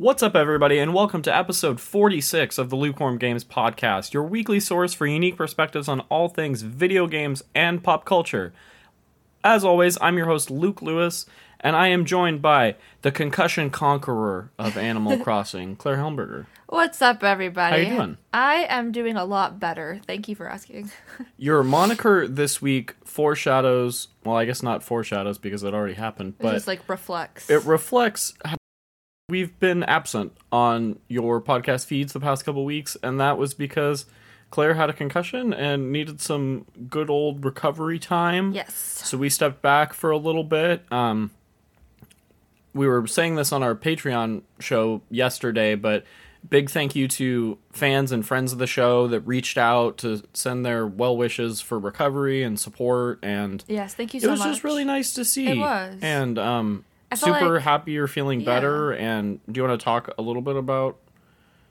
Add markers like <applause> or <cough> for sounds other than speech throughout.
What's up, everybody, and welcome to episode 46 of the Lukewarm Games Podcast, your weekly source for unique perspectives on all things video games and pop culture. As always, I'm your host, Luke Lewis, and I am joined by the concussion conqueror of Animal <laughs> Crossing, Claire Helmberger. What's up, everybody? How you doing? I am doing a lot better. Thank you for asking. <laughs> Your moniker this week foreshadows, well, I guess not foreshadows because it already happened, It but just like reflects. it reflects how we've been absent on your podcast feeds the past couple weeks and that was because claire had a concussion and needed some good old recovery time yes. so we stepped back for a little bit um, we were saying this on our patreon show yesterday but big thank you to fans and friends of the show that reached out to send their well wishes for recovery and support and Yes. Thank you it was much. just really nice to see. It was. And um super like- happy you're feeling Yeah. better and do you want to talk a little bit about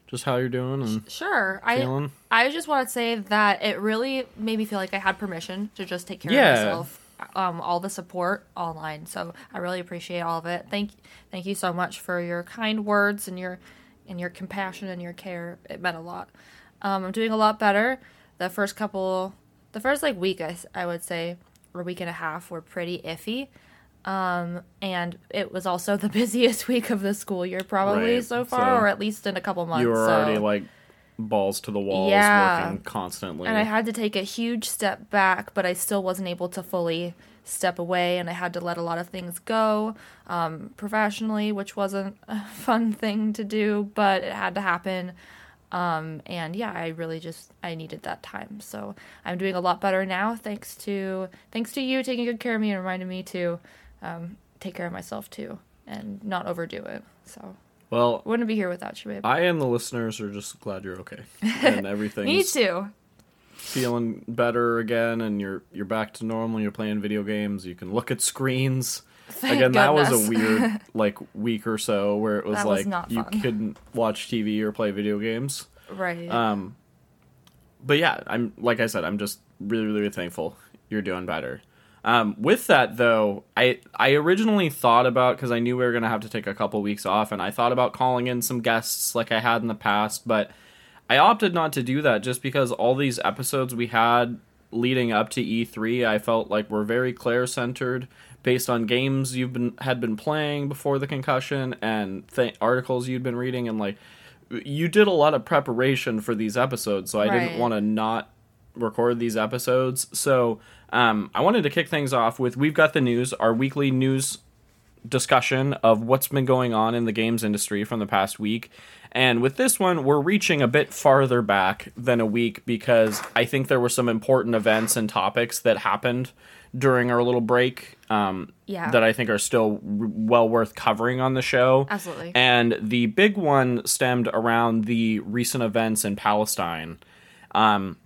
just how you're doing and Sure. I feeling? I just want to say that it really made me feel like I had permission to just take care Yeah. of myself. Um, all the support online, so I really appreciate all of it. Thank, thank you so much for your kind words and your, and your compassion and your care. It meant a lot. Um, I'm doing a lot better. The first couple, the first like week, I, I would say, or week and a half, were pretty iffy. Um, and it was also the <laughs> busiest week of the school year probably Right, so far, so or at least in a couple months. you were so- already like balls to the walls Yeah. working constantly. and I had to take a huge step back, but I still wasn't able to fully step away, and I had to let a lot of things go um, professionally, which wasn't a <laughs> fun thing to do, but it had to happen. Um, and yeah, I really just I needed that time, so I'm doing a lot better now, thanks to thanks to you taking good care of me and reminding me to um, take care of myself too and not overdo it. So well, wouldn't be here without you, babe. I and the listeners are just glad you're okay <laughs> and everything. me too. feeling better again and you're you're back to normal. You're playing video games. You can look at screens. Thank <laughs> Again, that was a weird <laughs> like week or so where it was That like not you couldn't watch TV or play video games. right. Um, but yeah, I'm like I said, I'm just really, really thankful you're doing better. Um, with that though, I I originally thought about because I knew we were gonna have to take a couple weeks off, and I thought about calling in some guests like I had in the past, but I opted not to do that just because all these episodes we had leading up to E3, I felt like were very Claire centered, based on games you've been had been playing before the concussion and th- articles you'd been reading, and like you did a lot of preparation for these episodes, so I didn't want to not record these episodes. So um, I wanted to kick things off with we've got the news, our weekly news discussion of what's been going on in the games industry from the past week. And with this one, we're reaching a bit farther back than a week because I think there were some important events and topics that happened during our little break um, Yeah. that I think are still r- well worth covering on the show. Absolutely. And the big one stemmed around the recent events in Palestine. Um,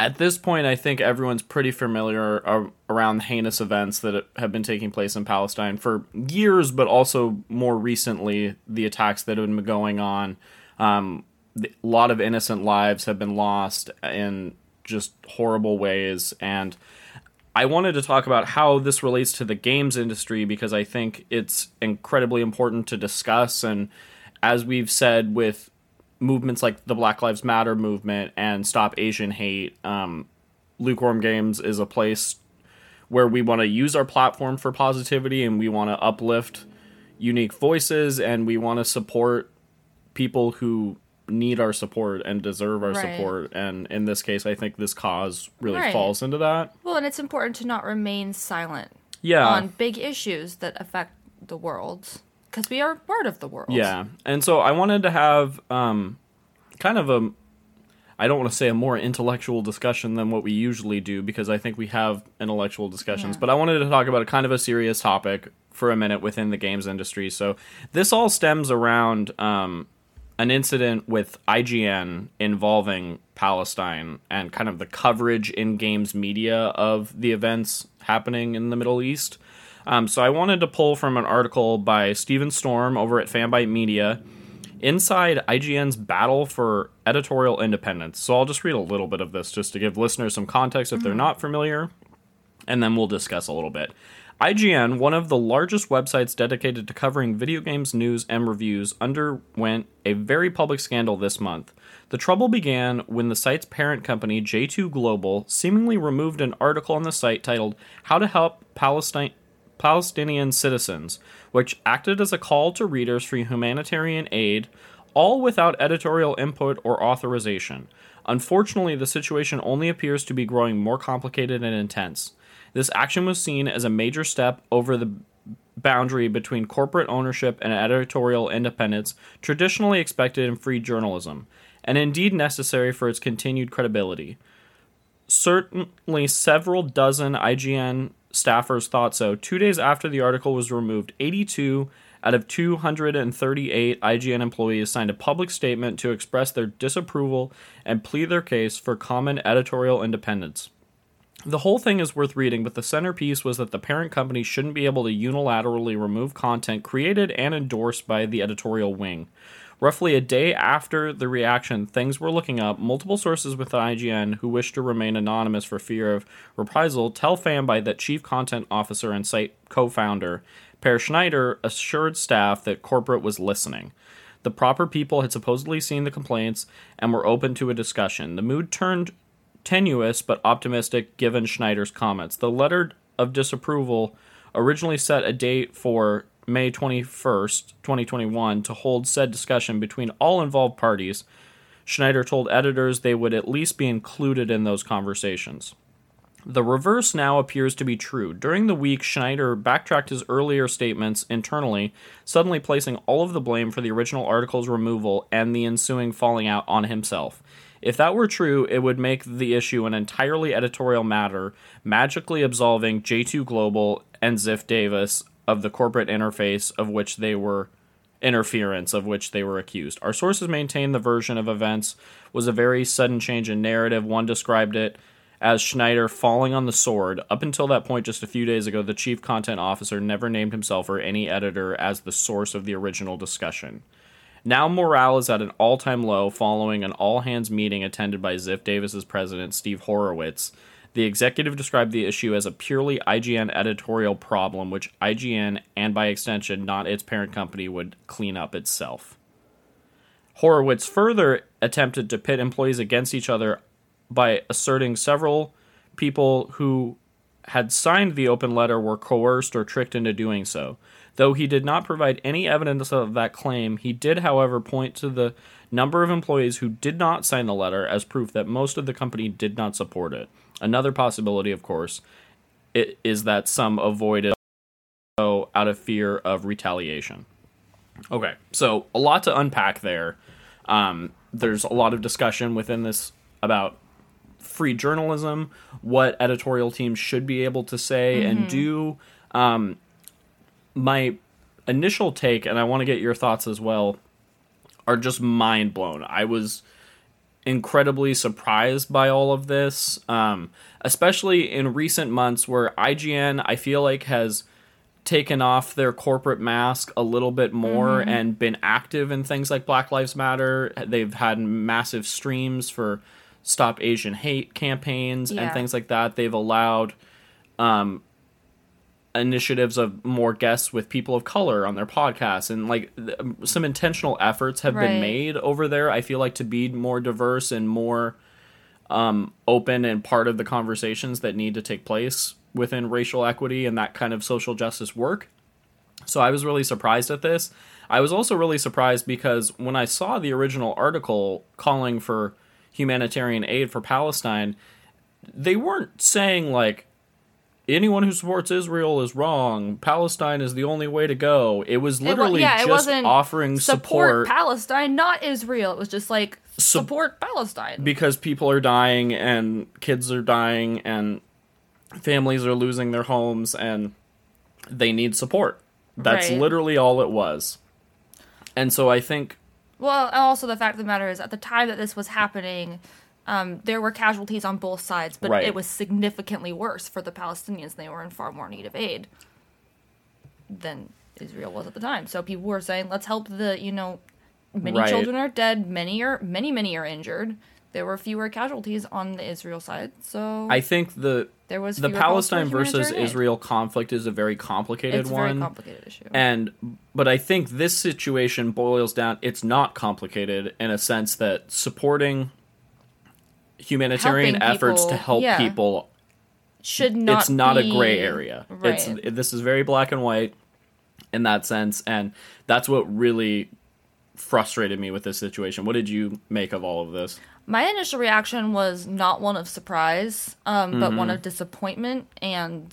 at this point, I think everyone's pretty familiar ar- around the heinous events that have been taking place in Palestine for years, but also more recently, the attacks that have been going on. Um, a lot of innocent lives have been lost in just horrible ways. And I wanted to talk about how this relates to the games industry because I think it's incredibly important to discuss. And as we've said with movements like the Black Lives Matter movement and Stop Asian Hate, um, Lukewarm Games is a place where we want to use our platform for positivity and we want to uplift unique voices and we want to support people who need our support and deserve our Right. support. And in this case, I think this cause really Right. falls into that. Well, and it's important to not remain silent Yeah. on big issues that affect the world because we are part of the world. Yeah, and so I wanted to have um, kind of a, I don't want to say a more intellectual discussion than what we usually do because I think we have intellectual discussions, Yeah. but I wanted to talk about a kind of a serious topic for a minute within the games industry. So this all stems around um, an incident with IGN involving Palestine and kind of the coverage in games media of the events happening in the Middle East. Um, so I wanted to pull from an article by Steven Strom over at Fanbyte Media inside IGN's battle for editorial independence. So I'll just read a little bit of this just to give listeners some context if they're not familiar, and then we'll discuss a little bit. IGN, one of the largest websites dedicated to covering video games news and reviews, underwent a very public scandal this month. The trouble began when the site's parent company, J2 Global, seemingly removed an article on the site titled How to Help Palestine Palestinian Citizens, which acted as a call to readers for humanitarian aid, all without editorial input or authorization. Unfortunately, the situation only appears to be growing more complicated and intense. This action was seen as a major step over the boundary between corporate ownership and editorial independence traditionally expected in free journalism, and indeed necessary for its continued credibility. Certainly, several dozen IGN staffers thought so. Two days after the article was removed, 82 out of 238 IGN employees signed a public statement to express their disapproval and plead their case for common editorial independence. The whole thing is worth reading, but the centerpiece was that the parent company shouldn't be able to unilaterally remove content created and endorsed by the editorial wing. Roughly a day after the reaction, things were looking up. Multiple sources within IGN who wish to remain anonymous for fear of reprisal tell Fanbyte that chief content officer and site co founder Peer Schneider assured staff that corporate was listening. The proper people had supposedly seen the complaints and were open to a discussion. The mood turned tenuous but optimistic given Schneider's comments. The letter of disapproval originally set a date for May 21st, 2021, to hold said discussion between all involved parties. Schneider told editors they would at least be included in those conversations. The reverse now appears to be true. During the week, Schneider backtracked his earlier statements internally, suddenly placing all of the blame for the original article's removal and the ensuing falling out on himself. If that were true, it would make the issue an entirely editorial matter, magically absolving J2 Global and Ziff Davis of the corporate interface of which they were interference of which they were accused. Our sources maintain the version of events was a very sudden change in narrative. One described it as Schneider falling on the sword. Up until that point, just a few days ago, the chief content officer never named himself or any editor as the source of the original discussion. Now morale is at an all-time low following an all-hands meeting attended by Ziff Davis's president Steve Horowitz. The executive described the issue as a purely IGN editorial problem, which IGN and by extension not its parent company would clean up itself. Horowitz further attempted to pit employees against each other by asserting several people who had signed the open letter were coerced or tricked into doing so. Though he did not provide any evidence of that claim, he did, however, point to the number of employees who did not sign the letter as proof that most of the company did not support it. Another possibility, of course, is that some avoided out of fear of retaliation. Okay, so a lot to unpack there. Um, there's a lot of discussion within this about free journalism, what editorial teams should be able to say mm-hmm. and do. Um, my initial take, and I want to get your thoughts as well, are just mind blown. I was incredibly surprised by all of this, um, especially in recent months where IGN, I feel like, has taken off their corporate mask a little bit more mm-hmm. and been active in things like Black Lives Matter. They've had massive streams for Stop Asian Hate campaigns yeah. and things like that. They've allowed um, initiatives of more guests with people of color on their podcasts. And like th- some intentional efforts have right. been made over there i feel like to be more diverse and more um, open and part of the conversations that need to take place within racial equity and that kind of social justice work. So i was really surprised at this. I was also really surprised because when i saw the original article calling for humanitarian aid for palestine they weren't saying like anyone who supports Israel is wrong. Palestine is the only way to go. It was literally it, yeah, just offering support, support, Palestine, not Israel. It was just like support su- Palestine because people are dying and kids are dying and families are losing their homes and they need support. That's right. literally all it was. And so I think well, also the fact of the matter is at the time that this was happening, um, there were casualties on both sides, but right. it was significantly worse for the Palestinians. They were in far more need of aid than Israel was at the time. So people were saying, "Let's help the you know, many right. children are dead, many are many many are injured. there were fewer casualties on the Israel side. So I think the there was the fewer calls for Palestine versus humanitarian aid. Israel conflict is a very complicated one. It's a one. very complicated issue. And but I think this situation boils down it's not complicated in a sense that supporting humanitarian Helping efforts to help yeah. people Should not. it's not be- a gray area. It's Right. this is very black and white in that sense and that's what really frustrated me with this situation. What did you make of all of this? My initial reaction was not one of surprise, um, but Mm-hmm. one of disappointment, and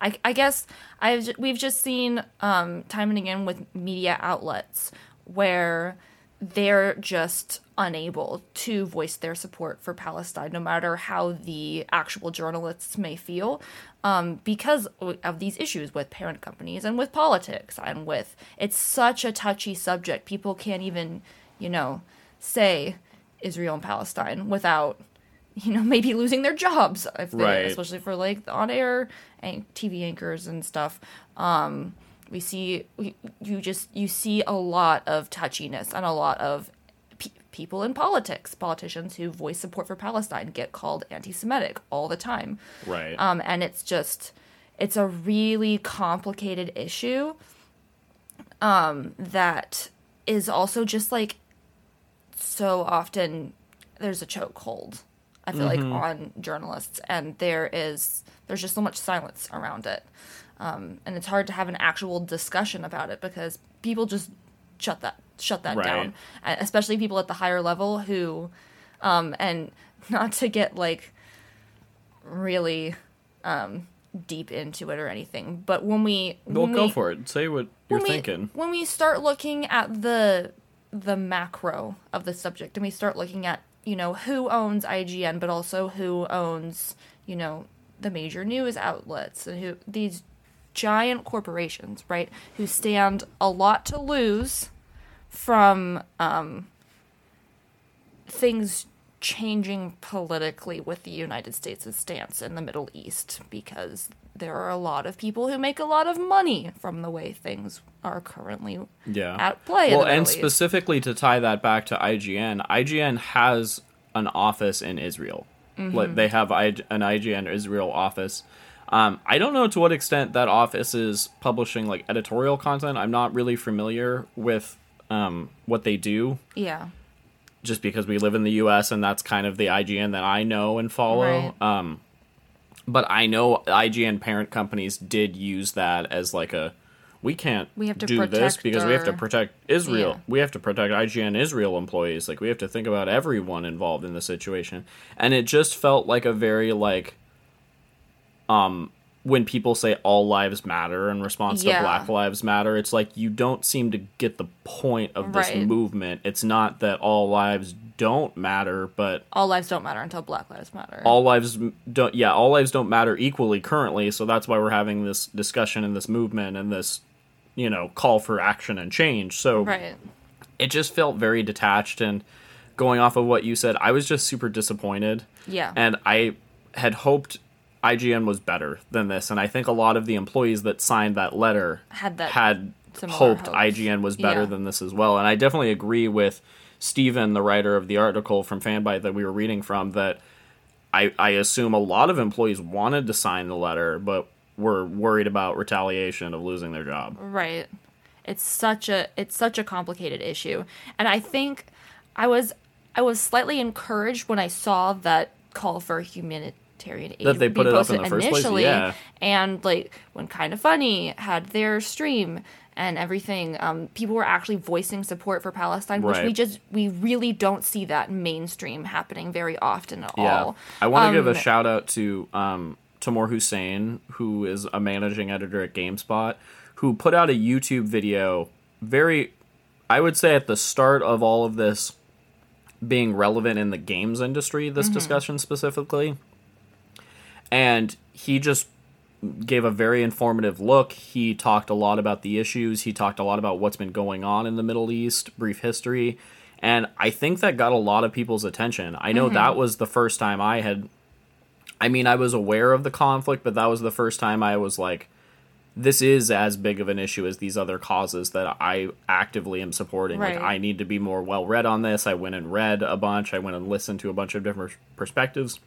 I, I guess I've we've just seen um, time and again with media outlets where they're just unable to voice their support for Palestine, no matter how the actual journalists may feel, um, because of these issues with parent companies and with politics and with it's such a touchy subject. People can't even, you know, say Israel and Palestine without, you know, <laughs> maybe losing their jobs, if they, Right. especially for like the on-air and TV anchors and stuff. Um, we see we, you just you see a lot of touchiness and a lot of pe- people in politics, politicians who voice support for Palestine get called anti-Semitic all the time. Right. Um, and it's just, it's a really complicated issue um, that is also just like so often there's a chokehold. I feel like on journalists, and there is there's just so much silence around it, um, and it's hard to have an actual discussion about it because people just shut that shut that Right. down, especially people at the higher level who, um, and <laughs> not to get like really um, deep into it or anything, but when we well, when go we, for it. Say what you're we- thinking. when we start looking at the the macro of the subject and we start looking at you know who owns IGN but also who owns you know the major news outlets and who these giant corporations right who stand a lot to lose from um, things changing politically with the United States' stance in the Middle East because there are a lot of people who make a lot of money from the way things are currently Yeah. at play. well, and East. specifically to tie that back to IGN, IGN has an office in Israel. Mm-hmm. Like they have an IGN Israel office. Um, I don't know to what extent that office is publishing like editorial content. I'm not really familiar with um, what they do, yeah, just because we live in the U.S. and that's kind of the IGN that I know and follow. Right. Um, but I know IGN parent companies did use that as like a we can't We have to do this because we have to protect Israel. Yeah. We have to protect IGN Israel employees. Like we have to think about everyone involved in the situation. And it just felt like a very like um when people say all lives matter in response Yeah. to Black Lives Matter, it's like you don't seem to get the point of this Right. movement. It's not that all lives don't matter, but all lives don't matter until Black Lives Matter. all lives don't yeah all lives don't matter equally currently so that's why we're having this discussion and this movement and this you know call for action and change so right. it just felt very detached and going off of what you said i was just super disappointed Yeah. and i had hoped ign was better than this and i think a lot of the employees that signed that letter Had that had hoped hopes. ign was better Yeah. than this as well and i definitely agree with Steven, the writer of the article from Fanbyte that we were reading from, that I, I assume a lot of employees wanted to sign the letter, but were worried about retaliation of losing their job. Right. It's such a it's such a complicated issue. And I think I was I was slightly encouraged when I saw that call for humanitarian aid That they put it up in the first place, initially, yeah. And like when Kind of Funny had their stream and everything, um, people were actually voicing support for Palestine, which we just we really don't see that mainstream happening very often at Yeah. all. I want to give a Um, shout out to um, Tamoor Hussain, who is a managing editor at GameSpot, who put out a YouTube video very, I would say, at the start of all of this being relevant in the games industry, this mm-hmm. discussion specifically. And he just gave a very informative look. He talked a lot about the issues. He talked a lot about what's been going on in the Middle East, brief history. And I think that got a lot of people's attention. I know mm-hmm. that was the first time I had I mean, I was aware of the conflict, but that was the first time I was like this is as big of an issue as these other causes that I actively am supporting. Right. Like I need to be more well read on this. I went and read a bunch. I went and listened to a bunch of different perspectives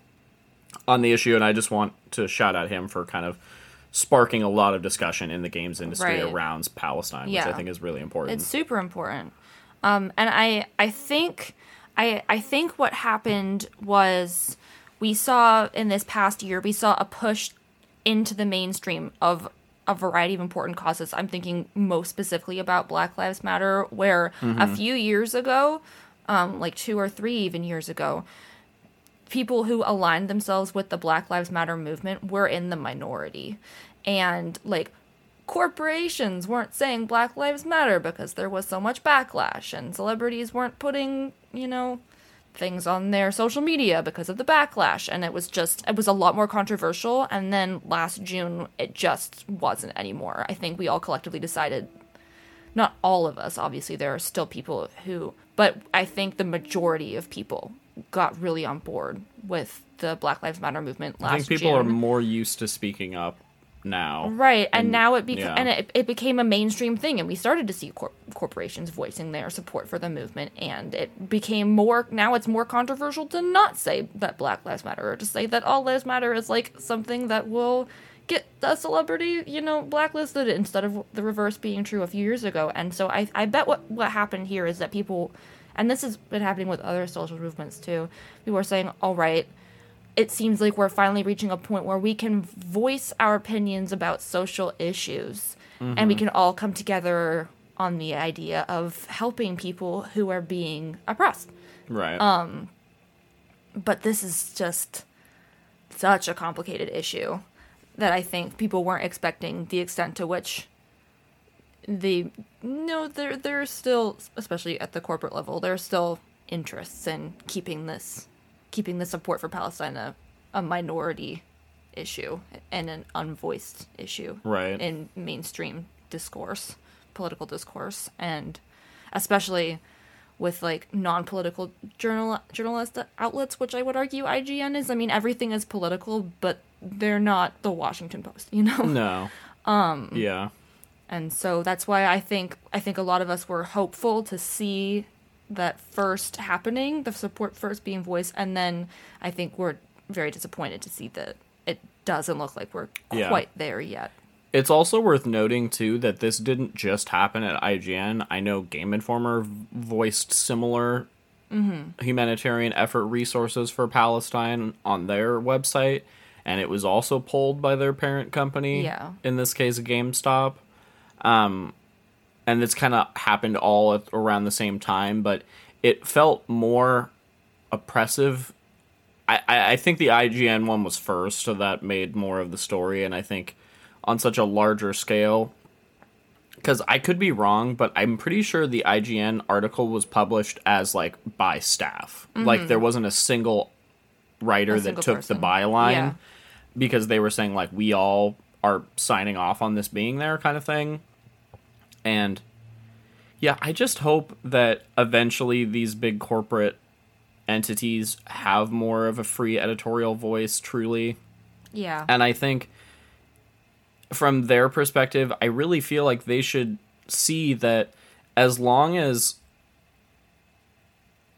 on the issue, and I just want to shout at him for kind of sparking a lot of discussion in the games industry Right. around Palestine, which I think is really important. It's super important. Um, and I I think I I think what happened was we saw in this past year we saw a push into the mainstream of a variety of important causes. I'm thinking most specifically about Black Lives Matter, where a few years ago, um, like two or three even years ago, people who aligned themselves with the Black Lives Matter movement were in the minority. And like corporations weren't saying Black Lives Matter because there was so much backlash, and celebrities weren't putting, you know, things on their social media because of the backlash. And it was just, it was a lot more controversial. And then last June, it just wasn't anymore. I think we all collectively decided not all of us obviously there are still people who but i think the majority of people got really on board with the black lives matter movement last I think people June. are more used to speaking up now. right and, and- now it beca- yeah. and it, it became a mainstream thing and we started to see cor- corporations voicing their support for the movement and it became more now it's more controversial to not say that black lives matter or to say that all lives matter is like something that will get a celebrity, you know, blacklisted instead of the reverse being true a few years ago. And so I, I bet what, what happened here is that people, and this has been happening with other social movements too, people are saying, all right, it seems like we're finally reaching a point where we can voice our opinions about social issues and we can all come together on the idea of helping people who are being oppressed. Right. Um, But this is just such a complicated issue that I think people weren't expecting the extent to which the no there there's still especially at the corporate level there's still interests in keeping this keeping the support for Palestine a, a minority issue and an unvoiced issue Right. in mainstream discourse political discourse and especially with like non-political journal journalist outlets which i would argue ign is i mean everything is political but they're not the washington post <laughs> you know no. Um. Yeah. and so that's why i think i think a lot of us were hopeful to see that first happening the support first being voiced and then i think we're very disappointed to see that it doesn't look like we're Yeah. quite there yet It's also worth noting too that this didn't just happen at IGN. I know Game Informer voiced similar humanitarian effort resources for Palestine on their website, and it was also pulled by their parent company. Yeah. In this case, GameStop. Um, and it's kind of happened all at, around the same time, but it felt more oppressive. I, I I think the IGN one was first, so that made more of the story, and I think on such a larger scale. Because I could be wrong, but I'm pretty sure the IGN article was published as like by staff. Like mm-hmm. there wasn't a single writer A that single took person. the byline Yeah. because they were saying like we all are signing off on this being there kind of thing. And yeah, I just hope that eventually these big corporate entities have more of a free editorial voice truly. yeah And I think from their perspective, I really feel like they should see that as long as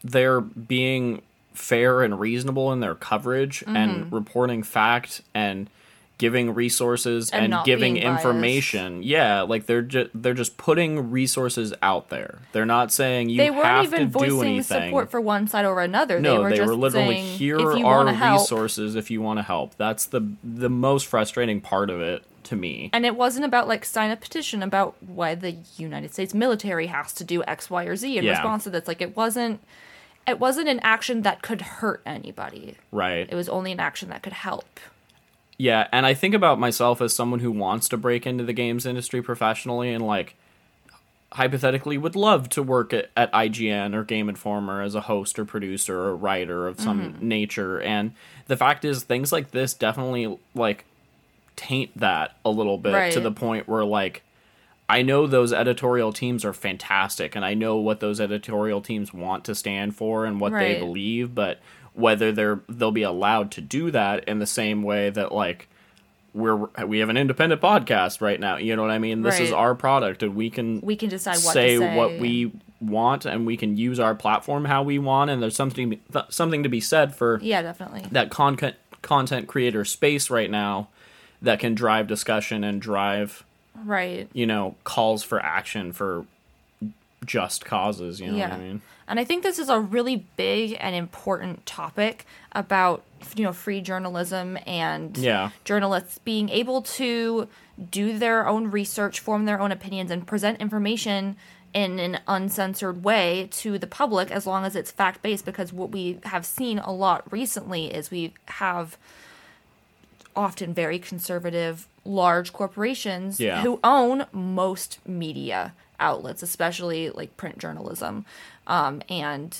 they're being fair and reasonable in their coverage and mm-hmm. reporting fact and giving resources And and, giving being biased. information. Yeah, like they're just they're just putting resources out there. They're not saying you they weren't have even to do voicing support for one side or another. No, they were they just were literally saying, here are help. resources if you want to help. That's the the most frustrating part of it to me. And it wasn't about like sign a petition about why the United States military has to do X, Y, or Z in Yeah. response to this. Like it wasn't it wasn't an action that could hurt anybody. Right. It was only an action that could help. Yeah, and I think about myself as someone who wants to break into the games industry professionally and like hypothetically would love to work at, at IGN or Game Informer as a host or producer or writer of some mm-hmm. nature and the fact is things like this definitely like taint that a little bit Right. to the point where like I know those editorial teams are fantastic and I know what those editorial teams want to stand for and what they believe, but whether they're they'll be allowed to do that in the same way that like we're we have an independent podcast right now. You know what I mean? This is our product, and we can We can decide what say, to say. what we want, and we can use our platform how we want. And there's something th- something to be said for Yeah, definitely. that content content creator space right now that can drive discussion and drive Right. you know calls for action for just causes. You know yeah. what I mean? And I think this is a really big and important topic about you know free journalism and Yeah. journalists being able to do their own research, form their own opinions, and present information in an uncensored way to the public as long as it's fact based. Because what we have seen a lot recently is we have often very conservative large corporations Yeah. who own most media outlets, especially like print journalism. Um, and,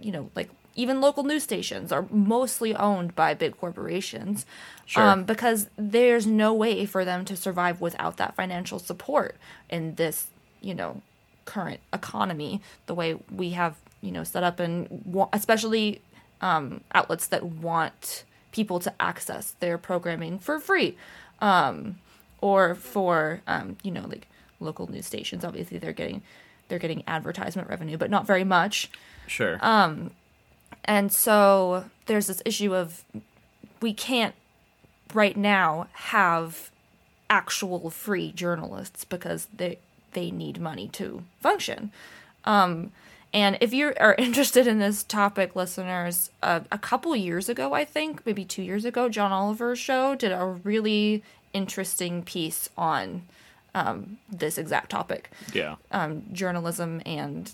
you know, like even local news stations are mostly owned by big corporations. Sure. Um, because there's no way for them to survive without that financial support in this, you know, current economy, the way we have, you know, set up and wa- especially um, outlets that want people to access their programming for free um, or for um, you know like local news stations obviously they're getting they're getting advertisement revenue but not very much Sure. Um, and so there's this issue of we can't right now have actual free journalists because they they need money to function. Um, and if you are <laughs> interested in this topic, listeners, uh, a couple years ago, I think maybe two years ago, John Oliver's show did a really interesting piece on um, this exact topic yeah. um, journalism and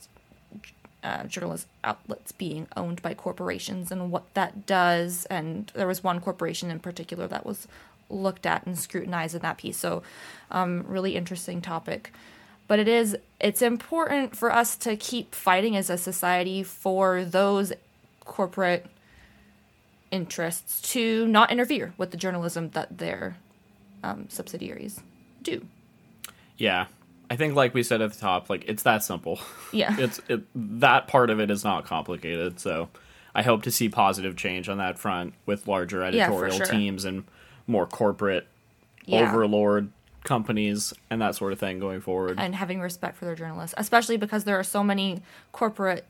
uh, journalist outlets being owned by corporations and what that does. And there was one corporation in particular that was looked at and scrutinized in that piece. So, um, really interesting topic. But it is it's important for us to keep fighting as a society for those corporate interests to not interfere with the journalism that their um, subsidiaries do. Yeah. I think like we said at the top, like it's that simple. <laughs> Yeah. it's it, that part of it is not complicated. So I hope to see positive change on that front with larger Yeah, editorial sure. teams and more corporate Yeah. overlord companies and that sort of thing going forward. and having respect for their journalists, especially because there are so many corporate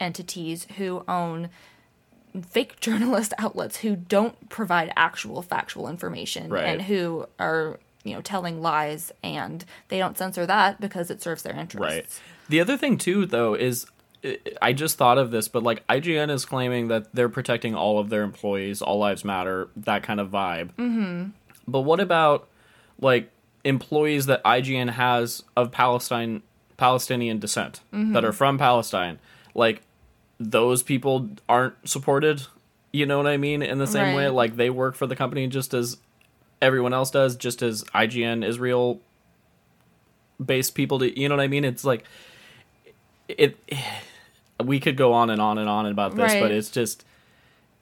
entities who own fake <laughs> journalist outlets who don't provide actual factual information Right. and who are you know telling lies and they don't censor that because it serves their interests. Right. The other thing too, though, is I- I just thought of this, but like IGN is claiming that they're protecting all of their employees, all lives matter, that kind of vibe. Mm-hmm. But what about like employees that IGN has of Palestine, Palestinian descent that are from Palestine? Like those people aren't supported. You know what I mean? In the same way, like they work for the company just as everyone else does, just as IGN Israel based people to you know what I mean? It's like it <sighs> we could go on and on and on about this, but it's just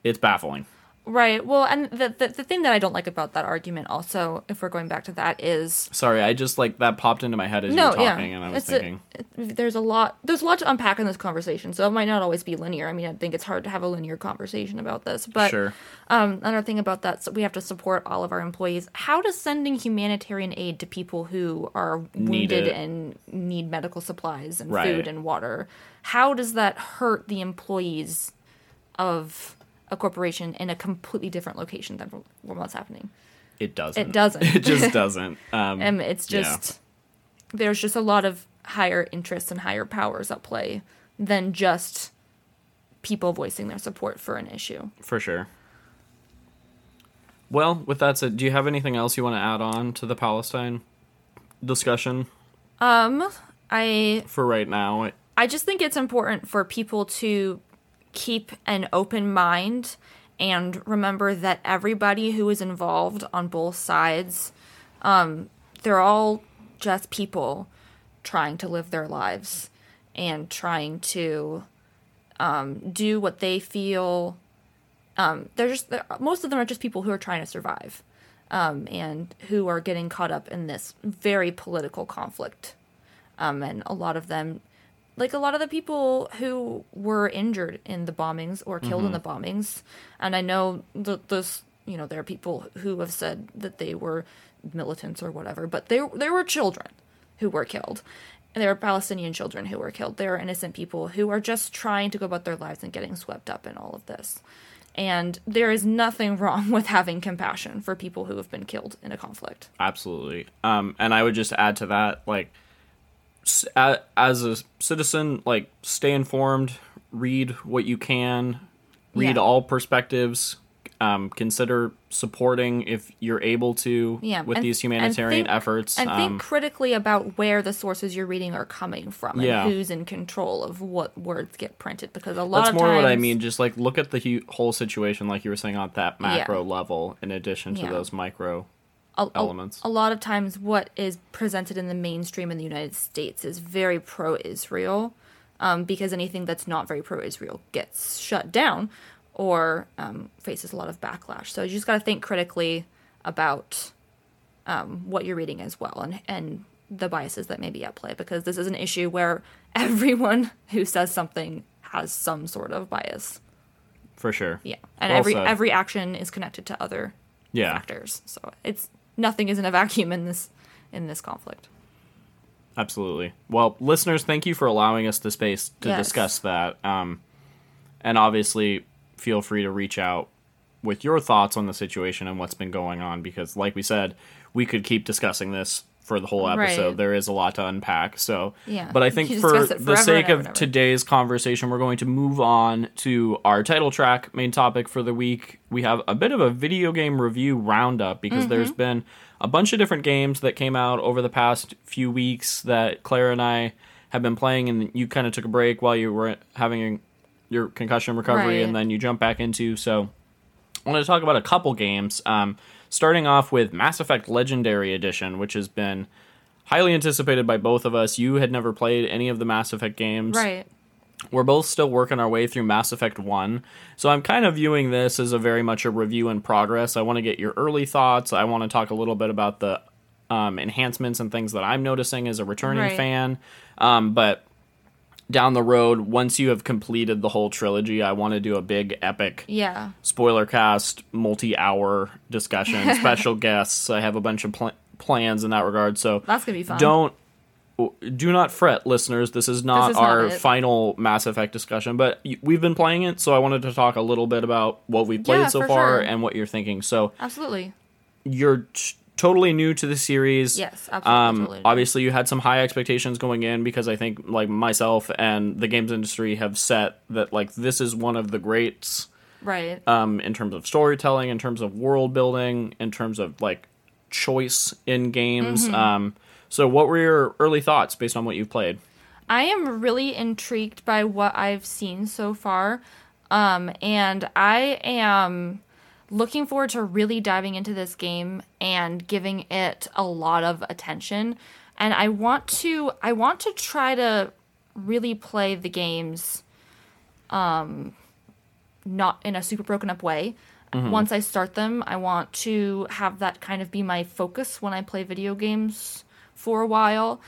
it's baffling. Right. Well, and the, the the thing that I don't like about that argument also, if we're going back to that, is Sorry, I just like that popped into my head as no, you were talking yeah, and I was it's thinking. A, it- there's a lot. There's a lot to unpack in this conversation, so it might not always be linear. I mean, I think it's hard to have a linear conversation about this. But sure. um, another thing about that, so we have to support all of our employees. How does sending humanitarian aid to people who are wounded it. and need medical supplies and Right. food and water, how does that hurt the employees of a corporation in a completely different location than what's happening? It doesn't. It doesn't. <laughs> it just <laughs> doesn't. Um, And it's Yeah. just there's just a lot of higher interests and higher powers at play than just people voicing their support for an issue. for sure. Well, with that said, do you have anything else you want to add on to the Palestine discussion Um, I for right now? I just think it's important for people to keep an open mind and remember that everybody who is involved on both sides, um, they're all just people trying to live their lives and trying to um, do what they feel. Um, they're just they're, most of them are just people who are trying to survive um, and who are getting caught up in this very political conflict. Um, and a lot of them like a lot of the people who were injured in the bombings or killed in the bombings and i know that those you know, there are people who have said that they were militants or whatever, but there there were children who were killed. There are Palestinian children who were killed. There are innocent people who are just trying to go about their lives and getting swept up in all of this. And there is nothing <laughs> wrong with having compassion for people who have been killed in a conflict. Absolutely. Um, and I would just add to that, like, as a citizen, like, stay informed, read what you can, read Yeah. all perspectives, um, consider supporting if you're able to Yeah, with and- these and humanitarian think- efforts. And um, think critically about where the sources you're reading are coming from and Yeah. who's in control of what words get printed. Because a lot that's of more times, what I mean. Just like look at the hu- whole situation, like you were saying, on that macro level, in addition to those micro. A, a- elements. A, lot of times, what is presented in the mainstream in the United States is very pro-Israel, um, because anything that's not very pro-Israel gets shut down or um, faces a lot of backlash. So you just got to think critically about um, what you're reading as well, and and the biases that may be at play, because this is an issue where <laughs> everyone who says something has some sort of bias. For sure. Yeah, and Well every said. every action is connected to other Yeah. factors. So it's nothing is in a vacuum in this in this conflict. Absolutely. Well, listeners, thank you for allowing us the space to Yes. discuss that. Um, and obviously, feel free to reach out with your thoughts on the situation and what's been going on because, like we said, we could keep discussing this for the whole episode. Right. there is a lot to unpack. So, Yeah. but I think for the sake of today's conversation, we're going to move on to our title track main topic for the week. We have a bit of a video game review roundup because Mm-hmm. there's been a bunch of different games that came out over the past few weeks that Claire and I have been playing, and you kind of took a break while you were having your concussion recovery, Right. and then you jump back into. So, I want to talk about a couple games. Um, starting off with Mass Effect Legendary Edition, which has been highly anticipated by both of us. You had never played any of the Mass Effect games. Right. We're both still working our way through Mass Effect 1. So I'm kind of viewing this as a very much a review in progress. I want to get your early thoughts. I want to talk a little bit about the um, enhancements and things that I'm noticing as a returning Right. fan. Um, but down the road, once you have completed the whole trilogy, I want to do a big epic Yeah. spoiler cast, multi hour discussion, <laughs> special guests. I have a bunch of pl- plans in that regard. So That's gonna be fun. don't do not fret listeners this is not This is our it. final mass effect discussion but we've been playing it so i wanted to talk a little bit about what we've played Yeah, so far sure. and what you're thinking so Absolutely. you're t- totally new to the series Yes, absolutely, um totally obviously you had some high expectations going in because i think like myself and the games industry have set that like this is one of the greats Right. um, in terms of storytelling, in terms of world building, in terms of like choice in games. Mm-hmm. Um, so, what were your early thoughts based on what you've played? I am really intrigued by what I've seen so far. Um, and I am looking forward to really diving into this game and giving it a lot of attention. And I want to I want to try to really play the games um not in a super broken up way. Once I start them, I want to have that kind of be my focus when I play video games for a while.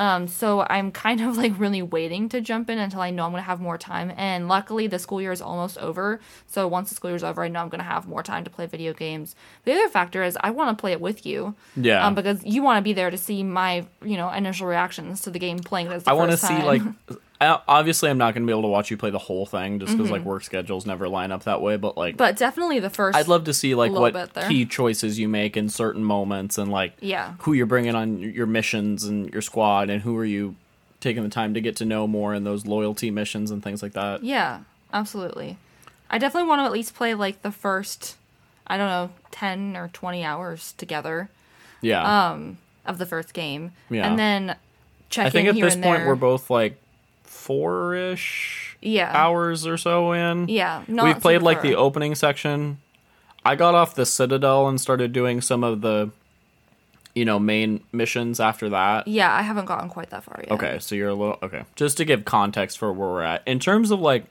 Um, so I'm kind of like really waiting to jump in until I know I'm going to have more time. And luckily, the school year is almost over. So once the school year is over, I know I'm going to have more time to play video games. The other factor is I want to play it with you. Yeah. Um, because you want to be there to see my, you know, initial reactions to the game playing the I want to see like. <laughs> I- Obviously, I'm not going to be able to watch you play the whole thing just because like work schedules never line up that way. But like, Mm-hmm. but definitely the first. I'd love to see like what key choices you make in certain moments and like Yeah. who you're bringing on your missions and your squad and who are you taking the time to get to know more in those loyalty missions and things like that. Yeah, absolutely. I definitely want to at least play like the first, I don't know, 10 or 20 hours together Yeah. um, of the first game. Yeah. And then check I think in at this point there. we're both like four ish yeah. hours or so in. Yeah. We've played like the opening section. I got off the Citadel and started doing some of the, you know, main missions after that. Yeah, I haven't gotten quite that far yet. Okay, so you're a little okay. Just to give context for where we're at in terms of like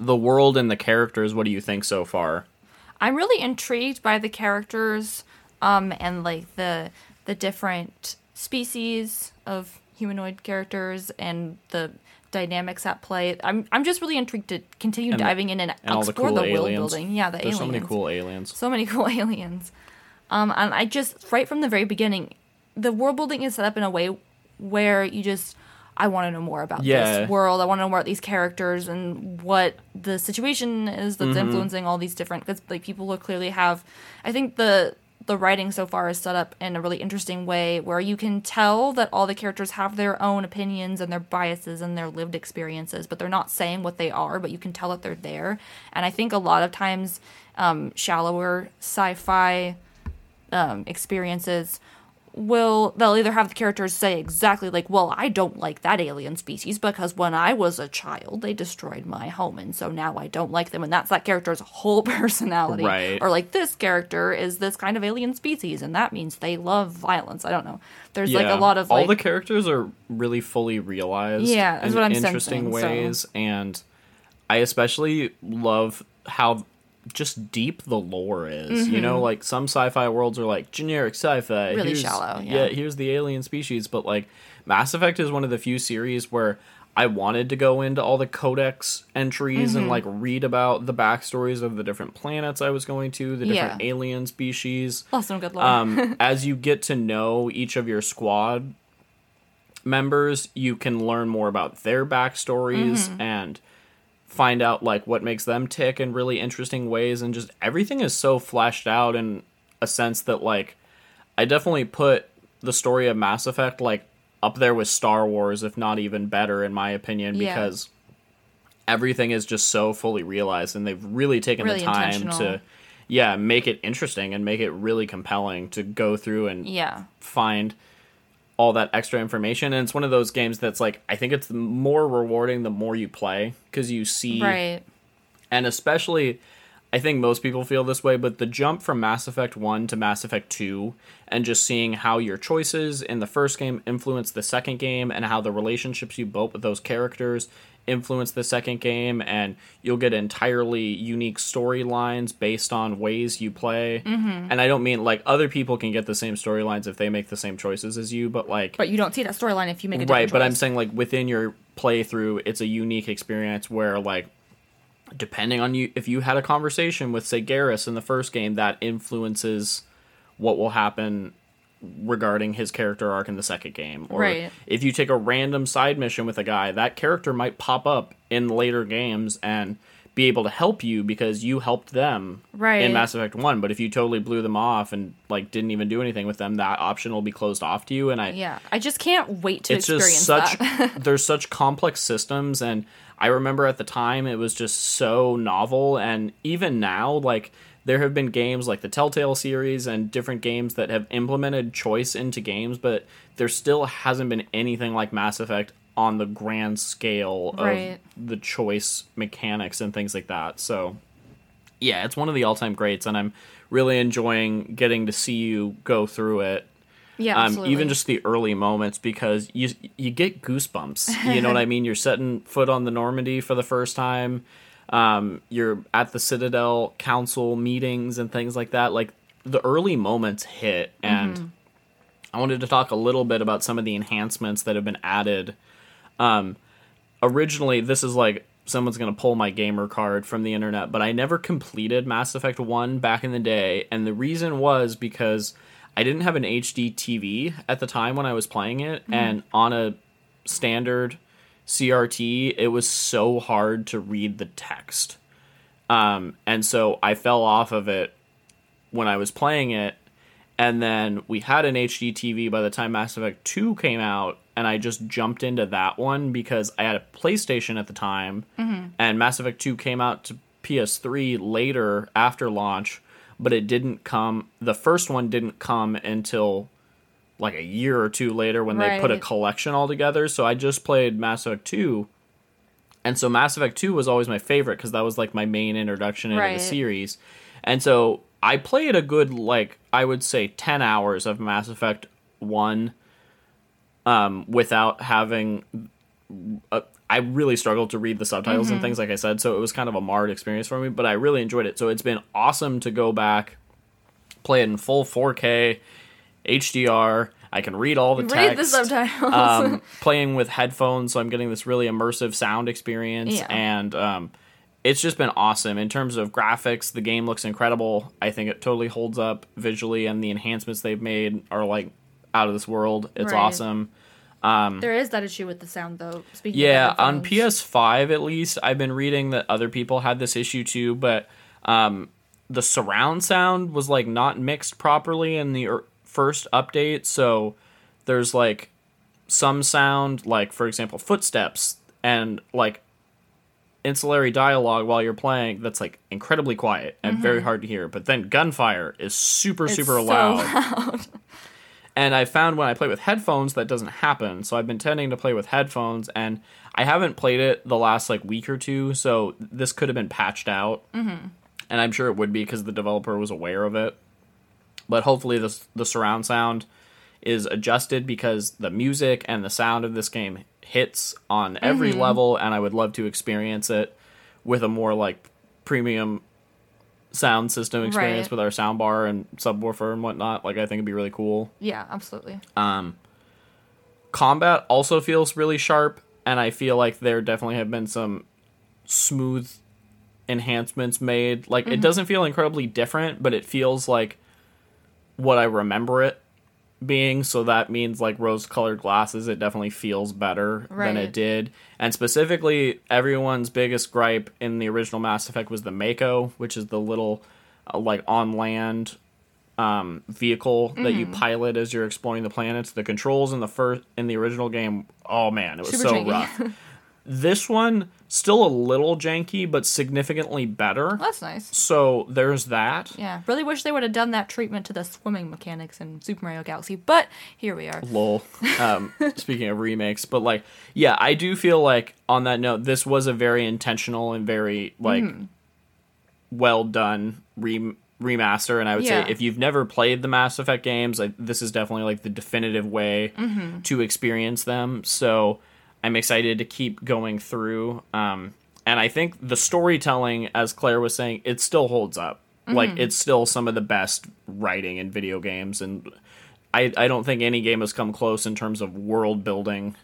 the world and the characters. What do you think so far? I'm really intrigued by the characters um, and like the the different species of humanoid characters and the dynamics at play. I'm I'm just really intrigued to continue And- diving in and, and all the explore cool the, world building. Yeah, the There's aliens. so many cool aliens. so many <laughs> cool aliens. Um, and I just right from the very beginning, the world building is set up in a way where you just I want to know more about Yeah. this world. I want to know more about these characters and what the situation is that's Mm-hmm. influencing all these different. Because like people will clearly have, I think the the writing so far is set up in a really interesting way where you can tell that all the characters have their own opinions and their biases and their lived experiences, but they're not saying what they are, but you can tell that they're there. And I think a lot of times, um, shallower sci-fi um, experiences will they'll either have the characters say exactly like well i don't like that alien species because when i was a child they destroyed my home and so now i don't like them and that's that character's whole <laughs> personality Right. or like this character is this kind of alien species and that means they love violence i don't know there's like a lot of all like the characters are really fully realized. Yeah, that's in what I'm interesting sensing, so- ways, and I especially love how just deep the lore is. You know, like some sci-fi worlds are like generic sci-fi, Mm-hmm. Really Here's- shallow, yeah. here's the alien species, but like Mass Effect is one of the few series where. I wanted to go into all the codex entries Mm-hmm. and like read about the backstories of the different planets I was going to, the different Yeah. alien species lost some good lore um, <laughs> as you get to know each of your squad members, you can learn more about their backstories Mm-hmm. and find out like what makes them tick in really interesting ways and just everything is so fleshed out in a sense that like I definitely put the story of Mass Effect like up there with Star Wars if not even better in my opinion Yeah. because everything is just so fully realized and they've really taken Really the time to yeah make it interesting and make it really compelling to go through and yeah. find all that extra information. And it's one of those games that's like i think it's more rewarding the more you play because you see right. And especially i think most people feel this way but the jump from mass effect 1 to mass effect 2 and just seeing how your choices in the first game influence the second game and how the relationships you built with those characters influence the second game and you'll get entirely unique storylines based on ways you play Mm-hmm. and i don't mean like other people can get the same storylines if they make the same choices as you but like but you don't see that storyline if you make a right different but i'm saying like within your playthrough it's a unique experience where like depending on you if you had a conversation with say Garrus in the first game that influences what will happen regarding his character arc in the second game or Right. if you take a random side mission with a guy that character might pop up in later games and be able to help you because you helped them Right. in Mass Effect 1 but if you totally blew them off and like didn't even do anything with them that option will be closed off to you and I yeah i just can't wait to it's experience just such that <laughs> <laughs> there's such complex systems and i remember at the time it was just so novel and even now like there have been games like the telltale series and different games that have implemented choice into games but there still hasn't been anything like mass effect on the grand scale of Right. the choice mechanics and things like that so yeah it's one of the all-time greats and i'm really enjoying getting to see you go through it yeah um, even just the early moments because you you get goosebumps. You know what I <laughs> mean? You're setting foot on the Normandy for the first time. Um, you're at the Citadel Council meetings and things like that. Like the early moments hit, and Mm-hmm. I wanted to talk a little bit about some of the enhancements that have been added. Um, originally, this is like someone's gonna pull my gamer card from the internet, but I never completed Mass Effect One back in the day, and the reason was because I didn't have an HD TV at the time when I was playing it, and on a standard CRT, it was so hard to read the text. Um, and so I fell off of it when I was playing it. And then we had an HD TV by the time Mass Effect 2 came out, and I just jumped into that one because I had a PlayStation at the time, and Mass Effect 2 came out to PS3 later after launch, but it didn't come. The first one didn't come until like a year or two later when they put a collection all together. So I just played Mass Effect 2. And so Mass Effect 2 was always my favorite because that was like my main introduction into Right. the series. And so I played a good like I would say 10 hours of Mass Effect 1 um without having uh, I really struggled to read the subtitles and things like I said, so it was kind of a marred experience for me, but I really enjoyed it. So it's been awesome to go back play it in full 4K HDR. I can read all the text. Read the subtitles. um, <laughs> playing with headphones, so I'm getting this really immersive sound experience, Yeah. and um, it's just been awesome in terms of graphics. The game looks incredible. I think it totally holds up visually, and the enhancements they've made are like out of this world. It's Right. awesome. there is that issue with the sound, though. Speaking Yeah, on. PS5 at least, I've been reading that other people had this issue too, but um, the surround sound was like not mixed properly in the first update. So there's like some sound, like for example, footsteps and like ancillary dialogue while you're playing that's like incredibly quiet and very hard to hear. But then gunfire is super, It's super so <laughs> loud. And I found when I play with headphones that doesn't happen. So I've been tending to play with headphones and I haven't played it the last like week or two, so this could have been patched out. Mm-hmm. And I'm sure it would be because the developer was aware of it. But hopefully the the surround sound is adjusted because the music and the sound of this game hits on every Mm-hmm. level and I would love to experience it with a more like premium sound system experience Right. with our sound bar and subwoofer and whatnot. Like I think it'd be really cool. Yeah, absolutely. Um, Combat also feels really sharp, and I feel like there definitely have been some smooth enhancements made. Like it doesn't feel incredibly different, but it feels like what I remember it being. So that means like rose-colored glasses. It definitely feels better than it did. And specifically, everyone's biggest gripe in the original Mass Effect was the Mako, which is the little uh, like on land um, vehicle that you Mm-hmm. pilot as you're exploring the planets. The controls in the first in the original game, oh man, it was Super so janky. rough. <laughs> this one still a little janky, but significantly better. That's nice. So there's that. Yeah, really wish they would have done that treatment to the swimming mechanics in Super Mario Galaxy, but here we are. lol um <laughs> speaking of remakes but like yeah i do feel like on that note this was a very intentional and very like Mm-hmm. well done re- remaster and i would Yeah. say if you've never played the mass effect games like this is definitely like the definitive way Mm-hmm. to experience them so i'm excited to keep going through um and i think the storytelling as claire was saying it still holds up Mm-hmm. like it's still some of the best writing in video games and I, I don't think any game has come close in terms of world building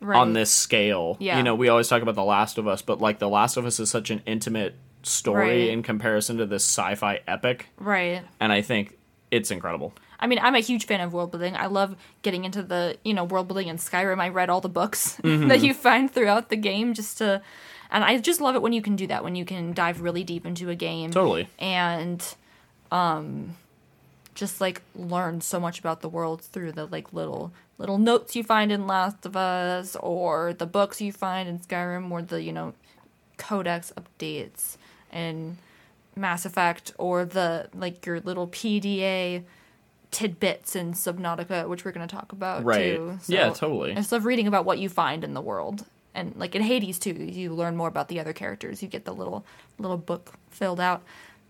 Right. on this scale. Yeah. You know, we always talk about The Last of Us, but like The Last of Us is such an intimate story Right. in comparison to this sci-fi epic, Right. and I think it's incredible. I mean, I'm a huge fan of world building. I love getting into the, you know, world building in Skyrim. I read all the books <laughs> Mm-hmm. that you find throughout the game just to and I just love it when you can do that, when you can dive really deep into a game Totally. and um just like learn so much about the world through the like little little notes you find in Last of Us or the books you find in Skyrim or the, you know, codex updates and Mass Effect or the like your little PDA tidbits in Subnautica, which we're going to talk about Right. too. Yeah, totally. I just love reading about what you find in the world, and like in Hades too, you learn more about the other characters. You get the little little book filled out.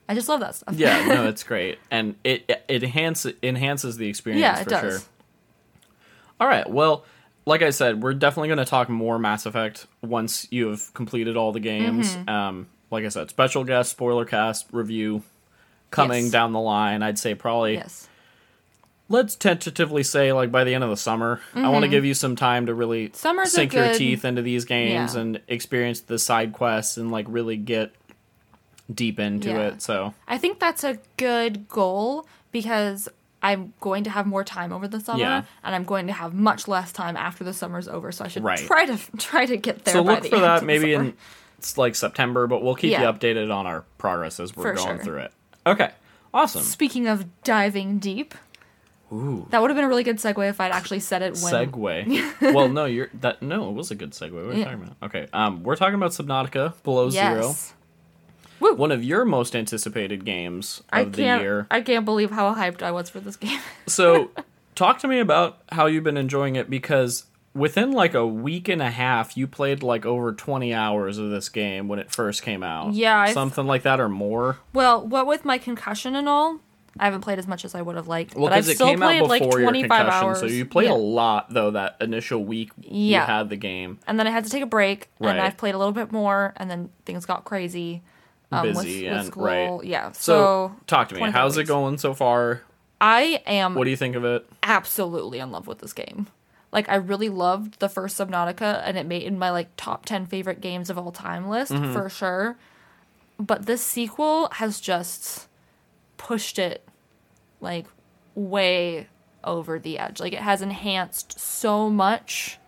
I just love that stuff. Yeah, no, <laughs> it's great, and it it enhances enhances the experience yeah, it for does. sure. All right, well, like I said, we're definitely going to talk more Mass Effect once you have completed all the games. Mm-hmm. Um, like I said, special guest, spoiler cast review coming Yes. down the line. I'd say probably Yes. let's tentatively say like by the end of the summer. I want to give you some time to really Mm-hmm. Summer's sink your teeth into these games Yeah. and experience the side quests and like really get deep into Yeah. it. So I think that's a good goal because I'm going to have more time over the summer, Yeah. and I'm going to have much less time after the summer's over. So I should Right. try to <laughs> try to get there. so by look the for end that maybe summer. in like September, but we'll keep Yeah. you updated on our progress as we're For going sure. through it. Okay. Awesome. Speaking of diving deep, Ooh. that would have been a really good segue if I'd actually said it when. Segue. <laughs> well, no, you're that. No, it was a good segue. What are you Yeah. talking about? Okay, um, we're talking about Subnautica Below Zero, Yes. one of your most anticipated games I of the can't. year. I can't believe how hyped I was for this game. So, <laughs> talk to me about how you've been enjoying it because within like a week and a half, you played like over 20 hours of this game when it first came out. Yeah, I've- Something like that or more. well, what with my concussion and all, I haven't played as much as I would have liked. Well, but I've because it still came out played before like your 25 concussion, hours. so you played Yeah. a lot though that initial week you Yeah. had the game. and then I had to take a break, Right. and I've played a little bit more, and then things got crazy. Um, Busy with, and- with school. right. Yeah. So, So, talk to me. 25 How's it going so far? I am What do you think of it? absolutely in love with this game. Like I really loved the first Subnautica and it made in my like top 10 favorite games of all time list Mm-hmm. for sure. But this sequel has just pushed it like way over the edge. Like it has enhanced so much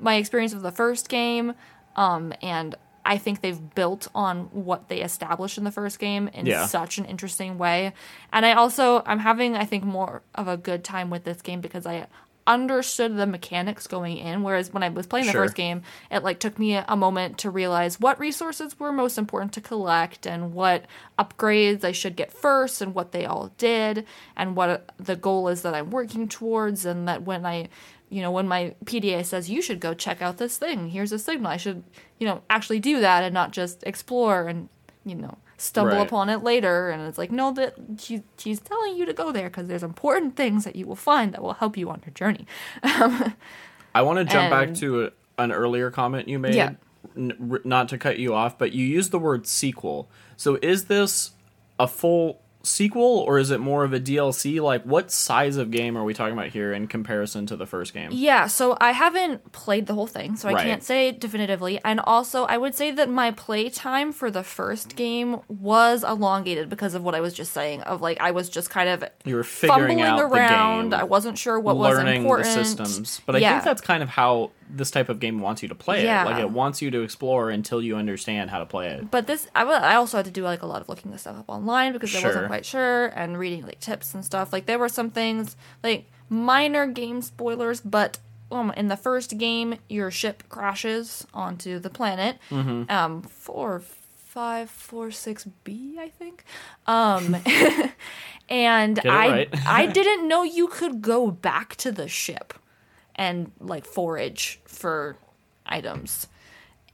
my experience of the first game um and I think they've built on what they established in the first game in Yeah. such an interesting way. And I also I'm having I think more of a good time with this game because I understood the mechanics going in whereas when I was playing the Sure. first game it like took me a moment to realize what resources were most important to collect and what upgrades I should get first and what they all did and what uh, the goal is that I'm working towards and that when I you know when my PDA says you should go check out this thing here's a signal I should you know actually do that and not just explore and you know stumble Right. upon it later and it's like no that she, she's telling you to go there because there's important things that you will find that will help you on your journey <laughs> I want to jump back to a, an earlier comment you made. Yeah. N- not to cut you off, but you used the word sequel. So is this a full sequel or is it more of a DLC? Like, what size of game are we talking about here in comparison to the first game? Yeah, so I haven't played the whole thing, so I Right. can't say definitively. And also, I would say that my play time for the first game was elongated because of what I was just saying. Of like, I was just kind of You were figuring fumbling out around. the game, I wasn't sure what was important. the systems. But I Yeah. think that's kind of how this type of game wants you to play Yeah. it. Like, it wants you to explore until you understand how to play it. But this, I, I also had to do like a lot of looking this stuff up online because I Sure. wasn't quite sure and reading like tips and stuff. Like there were some things like minor game spoilers, but um, in the first game, your ship crashes onto the planet. Mm-hmm. Um, four, five, four, six B, I think. Um, <laughs> and I, right. <laughs> I <laughs> didn't know you could go back to the ship and like forage for items.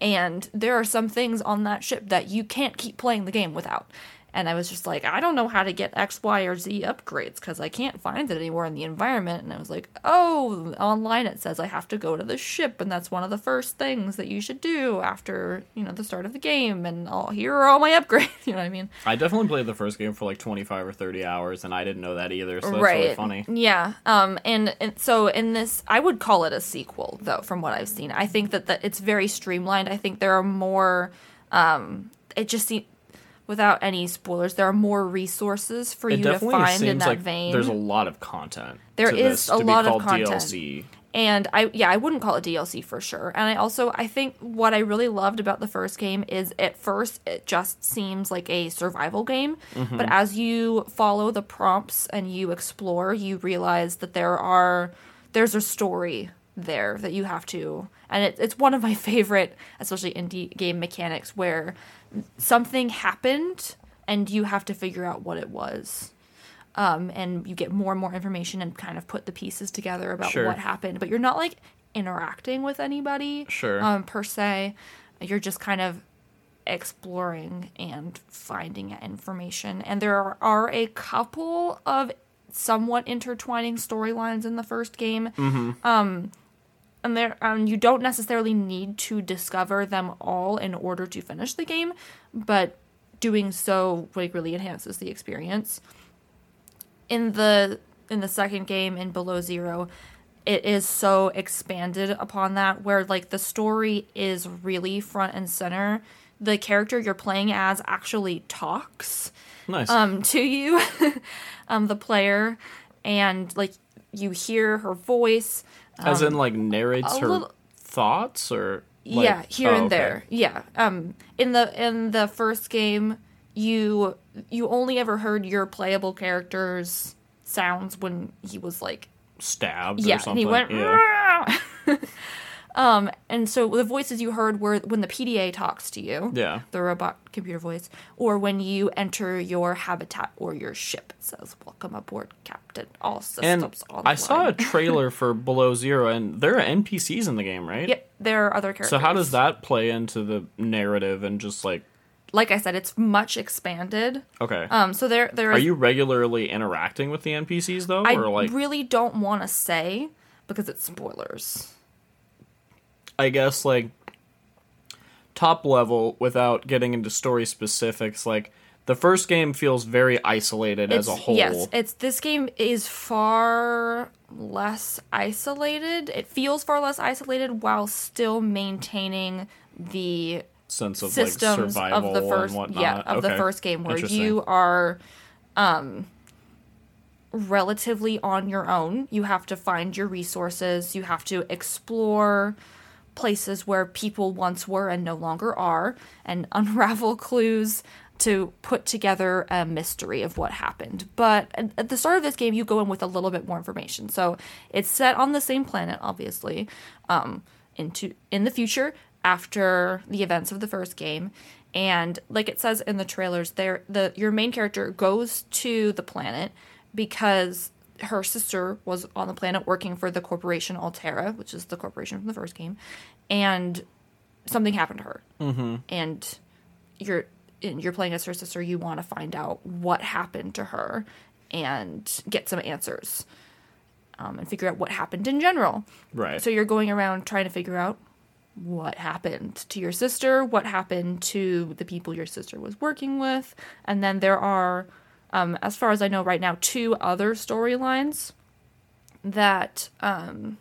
And there are some things on that ship that you can't keep playing the game without. And I was just like, I don't know how to get X, Y, or Z upgrades because I can't find it anywhere in the environment. And I was like, oh, online it says I have to go to the ship, and that's one of the first things that you should do after you know the start of the game. And all here are all my <laughs> upgrades. You know what I mean? I definitely played the first game for like 25 or 30 hours, and I didn't know that either, so that's really funny. Yeah. Um. And, and so in this, I would call it a sequel, though. From what I've seen, I think that the, it's very streamlined. I think there are more. Um. It just seems, without any spoilers, there are more resources for It you to find in that like vein. there's a lot of content. There is this a lot of content. DLC. And I yeah, I wouldn't call it DLC for sure. And I also I think what I really loved about the first game is at first it just seems like a survival game, Mm-hmm. but as you follow the prompts and you explore, you realize that there are there's a story there that you have to and it, it's one of my <laughs> favorite especially indie game mechanics where something happened and you have to figure out what it was um, and you get more and more information and kind of put the pieces together about Sure. what happened. But you're not like interacting with anybody, Sure. um, per se. You're just kind of exploring and finding information. And there are, are a couple of somewhat intertwining storylines in the first game. Um, and there, um, you don't necessarily need to discover them all in order to finish the game, but doing so like really enhances the experience in the in the second game in below zero it is so expanded upon that where like the story is really front and center the character you're playing as actually talks Nice. um to you <laughs> um the player and like you hear her voice As in, like, narrates um, her little- thoughts, or like, yeah here oh, and okay. there yeah um in the in the first game you you only ever heard your playable character's sounds when he was like stabbed. yeah or and something. he went yeah. <laughs> um and so the voices you heard were when the pda talks to you Yeah. the robot computer voice or when you enter your habitat or your ship it says welcome aboard captain all And systems online I saw a <laughs> trailer for Below Zero, and there are NPCs in the game, right? yep there are other characters So how does that play into the narrative and just like like i said it's much expanded okay? um so there there are you regularly interacting with the NPCs though, I or like really don't want to say because it's spoilers. I guess like top level without getting into story specifics, like the first game feels very isolated as a whole. Yes, it's this game is far less isolated. It feels far less isolated while still maintaining the sense of like systems survival of the first and whatnot. yeah of the first game where you are um relatively on your own you have to find your resources you have to explore places where people once were and no longer are and <laughs> unravel clues to put together a mystery of what happened. But at, the start of this game, you go in with a little bit more information. So it's set on the same planet, obviously, um, into in the future after the events of the first game. And like it says in the trailers, there the your main character goes to the planet because her sister was on the planet working for the corporation Alterra, which is the corporation from the first game, and something happened to her. Mm-hmm. And you're and you're playing as her sister. You want to find out what happened to her and get some answers, um, and figure out what happened in general. Right. So you're going around trying to figure out what happened to your sister, what happened to the people your sister was working with, and then there are, um, as far as I know right now, two other storylines that um,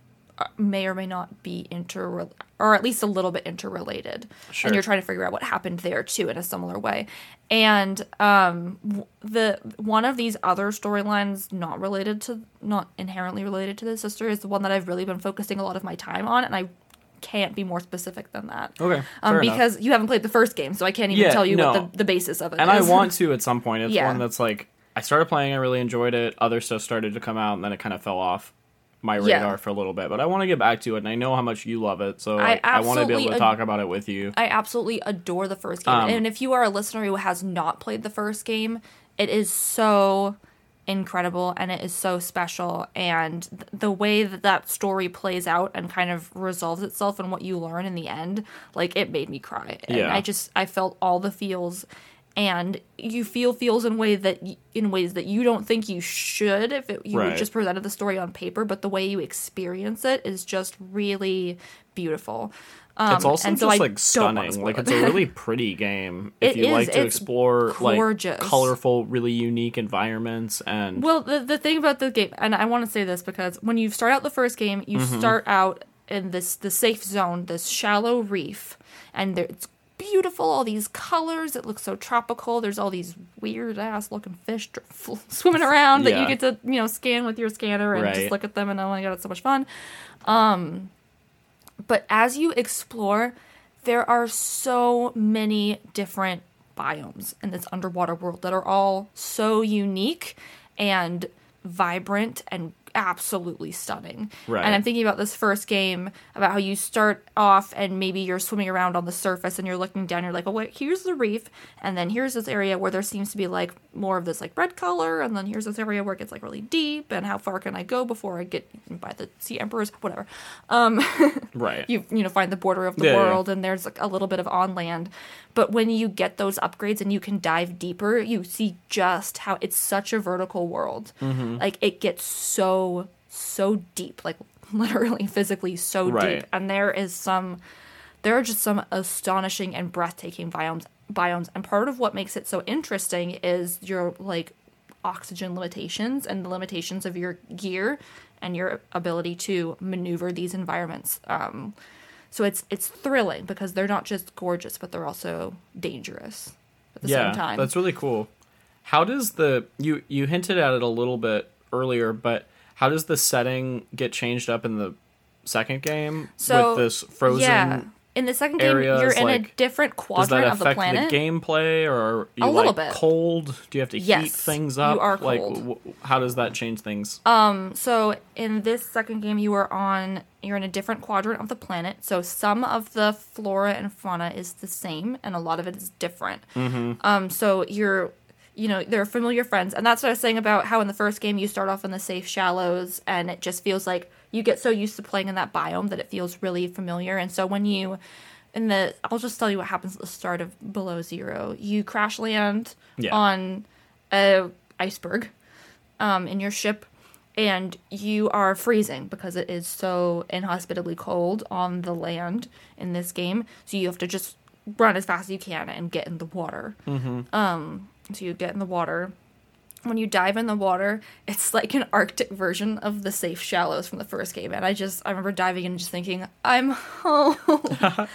may or may not be inter or at least a little bit interrelated, Sure. and you're trying to figure out what happened there too in a similar way. And um, the one of these other storylines, not related to, not inherently related to the sister, is the one that I've really been focusing a lot of my time on, and I can't be more specific than that. Okay, Um, fair enough. because you haven't played the first game, so I can't even Yeah, tell you no. what the, the basis of it and I want to at some point. It's Yeah. one that's like I started playing, I really enjoyed it. Other stuff started to come out, and then it kind of fell off my Yeah. radar for a little bit. But I want to get back to it, and I know how much you love it, so I I, want to be able to ad- talk about it with you. I absolutely adore the first game. Um, and if you are a listener who has not played the first game, it is so incredible and it is so special. And th- the way that that story plays out and kind of resolves itself and what you learn in the end, like it made me cry. And Yeah. I just I felt all the feels. And you feel feels in way that y- in ways that you don't think you should if it, you Right. just presented the story on paper, but the way you experience it is just really beautiful. Um, it's also just so like stunning. Like it's a really <laughs> pretty game if It you is, like to explore gorgeous. like colorful, really unique environments and Well, the the thing about the game, and I want to say this because when you start out the first game, you Mm-hmm. start out in this the safe zone, this shallow reef, and there, it's beautiful. All these colors, it looks so tropical. There's all these weird ass looking fish dr- <laughs> swimming around that you get to you know scan with your scanner and Right. just look at them. And oh my god, it's so much fun. Um, but as you explore, there are so many different biomes in this underwater world that are all so unique and vibrant and absolutely stunning. Right. And I'm thinking about this first game about how you start off and maybe you're swimming around on the surface and you're looking down. You're like, oh wait, here's the reef, and then here's this area where there seems to be like more of this like red color, and then here's this area where it gets like really deep. And how far can I go before I get by the sea emperors? Whatever. Um, <laughs> right. you you know find the border of the Yeah, yeah. world and there's like a little bit of on land but when you get those upgrades and you can dive deeper you see just how it's such a vertical world Mm-hmm. like it gets so so deep like <laughs> literally physically so Right. deep and there is some there are just some astonishing and breathtaking biomes biomes and part of what makes it so interesting is your like oxygen limitations and the limitations of your gear and your ability to maneuver these environments um, so it's it's thrilling because they're not just gorgeous but they're also dangerous at the yeah, same time that's really cool. How does the you you hinted at it a little bit earlier, but how does the setting get changed up in the second game so with this frozen? yeah in the second game you're in a like, different Does quadrant of the planet the gameplay, or are you A little like bit. cold? Do you have to heat Yes, things you up? are like, cold. w- how does that change things? Um, so in this second game, you are on you're in a different quadrant of the planet. So some of the flora and fauna is the same, and a lot of it is different. Um, so you're you know they're familiar friends, and that's what I was saying about how in the first game you start off in the safe shallows, and it just feels like you get so used to playing in that biome that it feels really familiar. And so when you in the I'll just tell you what happens at the start of Below Zero. You crash land Yeah. on a iceberg um, in your ship, and you are freezing because it is so inhospitably cold on the land in this game. So you have to just run as fast as you can and get in the water. Um, so you get in the water. When you dive in the water, it's like an Arctic version of the safe shallows from the first game. And I just, I remember diving in and just thinking, I'm home. <laughs>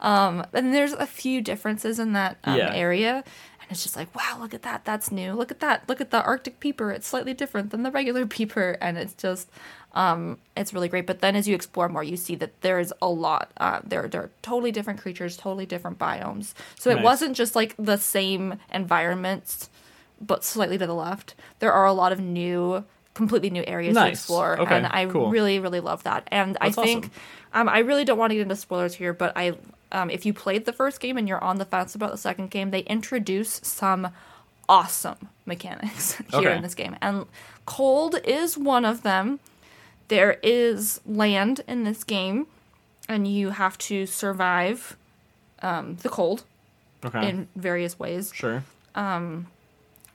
um, and there's a few differences in that um, Yeah. area. And it's just like, wow, look at that. That's new. Look at that. Look at the Arctic peeper. It's slightly different than the regular <laughs> peeper. And it's just, um, it's really great. But then as you explore more, you see that there's a lot. Uh, there, there are totally different creatures, totally different biomes. So it wasn't just like the same environments, but slightly to the left. There are a lot of new, completely new areas to explore. Okay, and I cool. really, really love that. And That's I think, awesome. um, I really don't want to get into spoilers here, but I, um, if you played the first game and you're on the fence about the second game, they introduce some awesome mechanics <laughs> here Okay. in this game. And cold is one of them. There is land in this game, and you have to survive um, the cold Okay. in various ways. sure.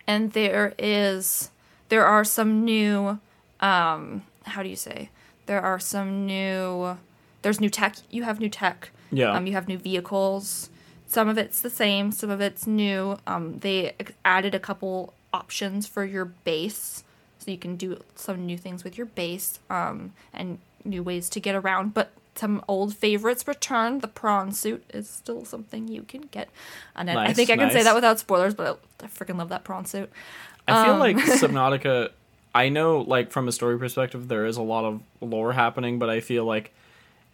And there is, there are some new, um, how do you say? There are some new, there's new tech. You have new tech. Yeah. Um, you have new vehicles. Some of it's the same, some of it's new. Um, they added a couple options for your base, so you can do some new things with your base, um, and new ways to get around. But some old favorites return. The prawn suit is still something you can get, and I- I think I can say that without spoilers. But I, I freaking love that prawn suit. I feel Um, like <laughs> Subnautica. I know, like from a story perspective, there is a lot of lore happening, but I feel like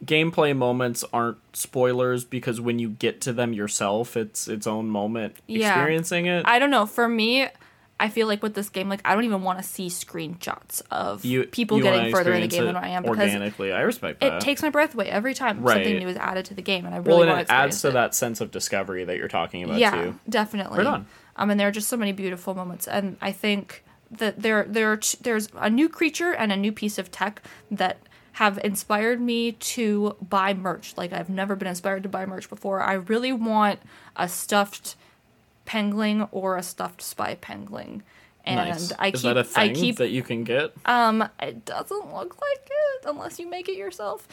gameplay moments aren't spoilers because when you get to them yourself, it's its own moment Yeah. experiencing it. I don't know. For me, I feel like with this game, like I don't even want to see screenshots of you people you getting further in the game than I am because organically. I respect that. it takes my breath away every time Right. something new is added to the game, and I really well, want and to it adds to it. that sense of discovery that you're talking about yeah, too. definitely. Right on. Um, and there are just so many beautiful moments, and I think that there there t- there's a new creature and a new piece of tech that have inspired me to buy merch. Like I've never been inspired to buy merch before. I really want a stuffed pengling or a stuffed spy pengling. And nice. I is keep that a thing I keep that you can get? um, it doesn't look like it unless you make it yourself.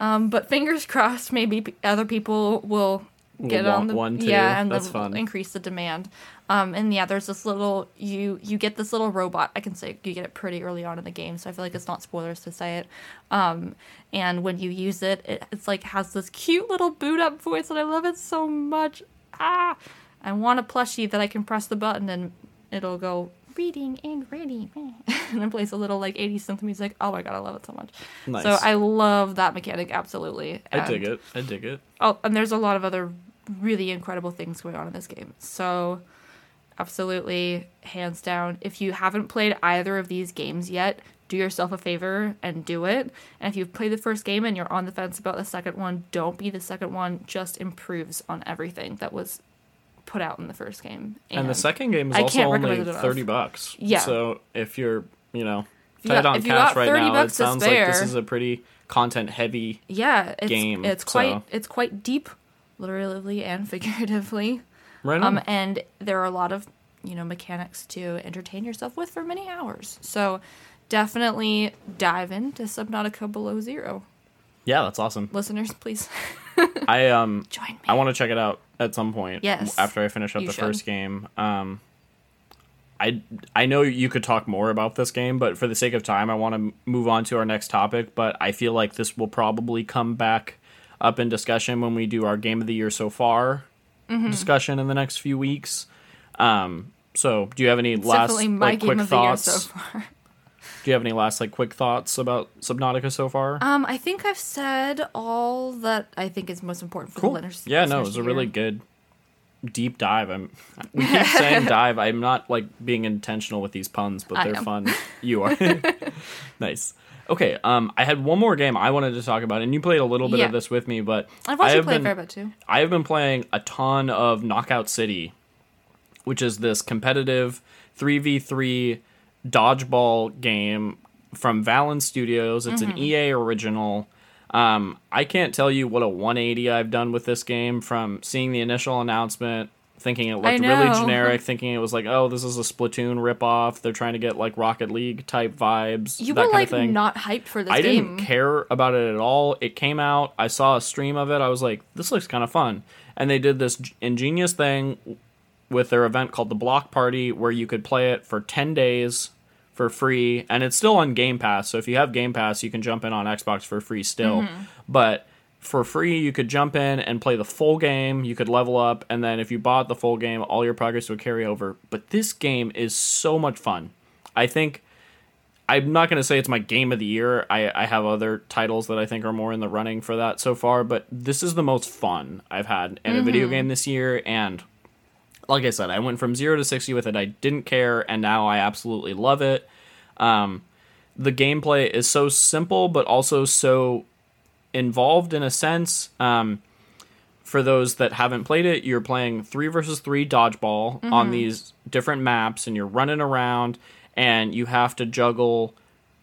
Um, but fingers crossed, maybe p- other people will get want on the one, too. yeah, and That's fun. increase the demand. Um, and yeah, there's this little you you get this little robot. I can say you get it pretty early on in the game, so I feel like it's not spoilers to say it. Um, and when you use it, it it's like has this cute little boot up voice, and I love it so much. Ah, I want a plushie that I can press the button and it'll go reading and ready, <laughs> and it plays a little like 80s synth music. Oh my god, I love it so much. Nice. So I love that mechanic absolutely. I dig it. I dig it. Oh, and there's a lot of other really incredible things going on in this game. So, absolutely, hands down, if you haven't played either of these games yet, do yourself a favor and do it. And if you've played the first game and you're on the fence about the second one, don't be the second one. Just improves on everything that was put out in the first game. And, the second game is I also only recommend it enough. thirty bucks. Yeah. So if you're, you know, tight got- on cash right 30 now, it sounds like this is a pretty content heavy. yeah, it's game, it's quite so- it's quite deep, literally and <laughs> figuratively. Right on. Um, and there are a lot of you know mechanics to entertain yourself with for many hours. So definitely dive into Subnautica Below Zero, yeah, that's awesome. listeners. Please <laughs> I um <laughs> join me. I want to check it out at some point. Yes, After I finish up you the should. first game. Um I I know you could talk more about this game, but for the sake of time, I want to move on to our next topic, but I feel like this will probably come back up in discussion when we do our game of the year so far Mm-hmm. discussion in the next few weeks. Um so, do you have any It's last my like game quick of the year thoughts? so far. <laughs> Do you have any last like quick thoughts about Subnautica so far? Um, I think I've said all that I think is most important for Cool. the listeners. Yeah, no, it was a really good deep dive. I'm we keep saying <laughs> dive. I'm not like being intentional with these puns, but they're fun. <laughs> You are. <laughs> nice. Okay, um I had one more game I wanted to talk about and you played a little bit Yeah. of this with me, but I've I watched you have play been, a fair bit too. I have been playing a ton of Knockout City, which is this competitive 3v3 dodgeball game from Velan Studios. It's Mm-hmm. an EA original. Um, I can't tell you what a 180 I've done with this game from seeing the initial announcement, thinking it looked really generic, <laughs> thinking it was like, oh, this is a Splatoon ripoff. They're trying to get like Rocket League type vibes. You that were kind like of thing. not hyped for this I game. didn't care about it at all. It came out. I saw a stream of it. I was like, this looks kind of fun. And they did this ingenious thing with their event called the Block Party, where you could play it for 10 days for free, and it's still on Game Pass. So if you have Game Pass, you can jump in on Xbox for free still. Mm-hmm. But for free, you could jump in and play the full game. You could level up, and then if you bought the full game, all your progress would carry over. But this game is so much fun. I think I'm not going to say it's my game of the year. I, I have other titles that I think are more in the running for that so far, but this is the most fun I've had in a video mm-hmm. game this year. And like I said, I went from zero to 60 with it. I didn't care, and now I absolutely love it. Um, the gameplay is so simple, but also so involved in a sense. Um, for those that haven't played it, you're playing three versus three dodgeball on these different maps, and you're running around, and you have to juggle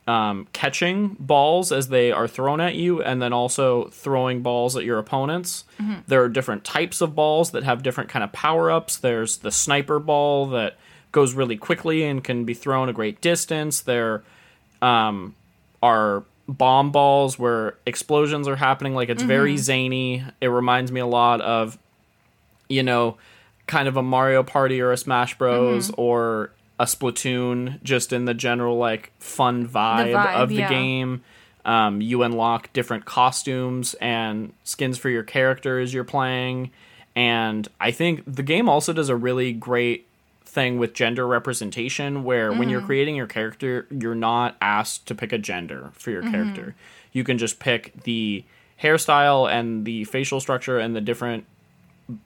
um, catching balls as they are thrown at you, and then also throwing balls at your opponents. There are different types of balls that have different kind of power ups. There's the sniper ball that goes really quickly and can be thrown a great distance. There um, are bomb balls where explosions are happening. Like it's very zany. It reminds me a lot of, you know, kind of a Mario Party or a Smash Bros. or a Splatoon, just in the general like fun vibe, vibe, of the yeah. game. Um, you unlock different costumes and skins for your character as you're playing. And I think the game also does a really great thing with gender representation where when you're creating your character, you're not asked to pick a gender for your character. You can just pick the hairstyle and the facial structure and the different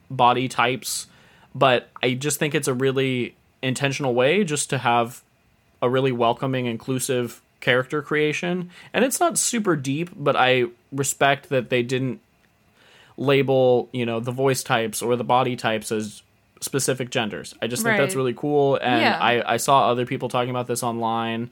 body types. But I just think it's a really intentional way just to have a really welcoming, inclusive character creation. And it's not super deep, but I respect that they didn't label, you know, the voice types or the body types as specific genders. I just think that's really cool. And Yeah. I, I saw other people talking about this online.